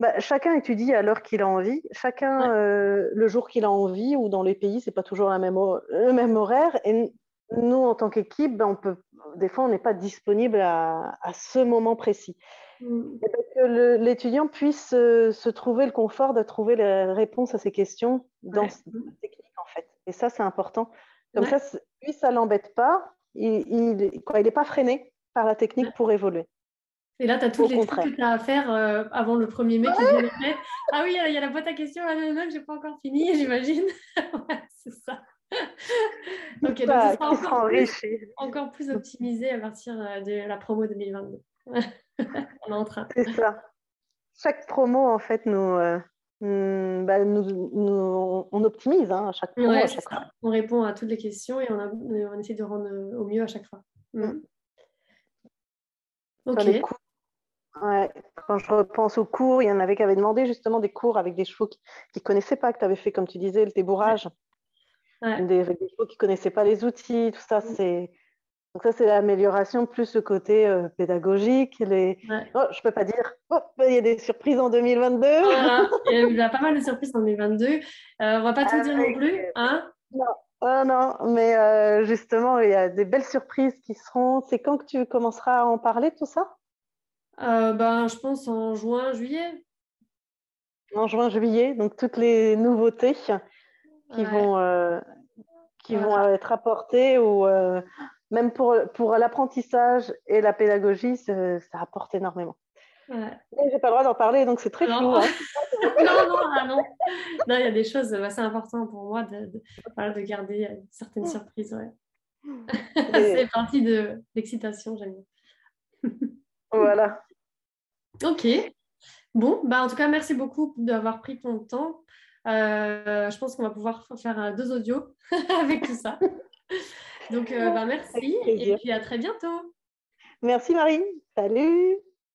bah, chacun étudie à l'heure qu'il a envie, chacun euh, le jour qu'il a envie, ou dans les pays, c'est pas toujours la même le même horaire. Et nous, en tant qu'équipe, ben, on peut, des fois, on n'est pas disponible à, ce moment précis. Mm. Et que l'étudiant puisse euh, se trouver le confort de trouver la réponse à ses questions dans cette technique, en fait. Et ça, c'est important. Comme ça, lui, ça ne l'embête pas. Il n'est il, pas freiné par la technique pour évoluer. Et là, tu as tous les trucs que tu as à faire euh, avant le 1er mai qui vient Ah oui, il y a la boîte à questions, ah, non, non, je n'ai pas encore fini, j'imagine. c'est ça. ok, donc ça sera encore plus, encore plus, optimisé à partir euh, de la promo 2022. On est en train. C'est ça. Chaque promo, en fait, nous, euh, hmm, bah, on optimise hein, à chaque fois. On répond à toutes les questions et on, essaie de rendre au mieux à chaque fois. Hmm. Ok. Quand je repense aux cours, il y en avait qui avaient demandé justement des cours avec des chevaux qui ne connaissaient pas, que tu avais fait, comme tu disais, le débourrage. Des, chevaux qui ne connaissaient pas les outils, tout ça, c'est. Donc, ça, c'est l'amélioration, plus le côté euh, pédagogique. Les... Oh, je ne peux pas dire, oh, il y a des surprises en 2022. il y a pas mal de surprises en 2022. Euh, on ne va pas tout dire non plus. Hein non. Oh non, mais euh, justement, il y a des belles surprises qui seront. C'est quand que tu commenceras à en parler, tout ça? Euh, ben, Je pense en juin, juillet. En juin, juillet, donc toutes les nouveautés qui vont, euh, qui vont être apportées ou même pour, pour l'apprentissage et la pédagogie, ça apporte énormément. Ouais. J'ai pas le droit d'en parler, donc c'est très flou. Hein. non, non, ah non. Non, il y a des choses assez importantes pour moi de, de, garder euh, certaines surprises. Ouais. c'est partie de l'excitation, j'aime voilà. Ok. Bon, bah, en tout cas, merci beaucoup d'avoir pris ton temps. Euh, je pense qu'on va pouvoir faire euh, deux audios avec tout ça. Donc, bah, merci et puis à très bientôt. Merci Marie. Salut.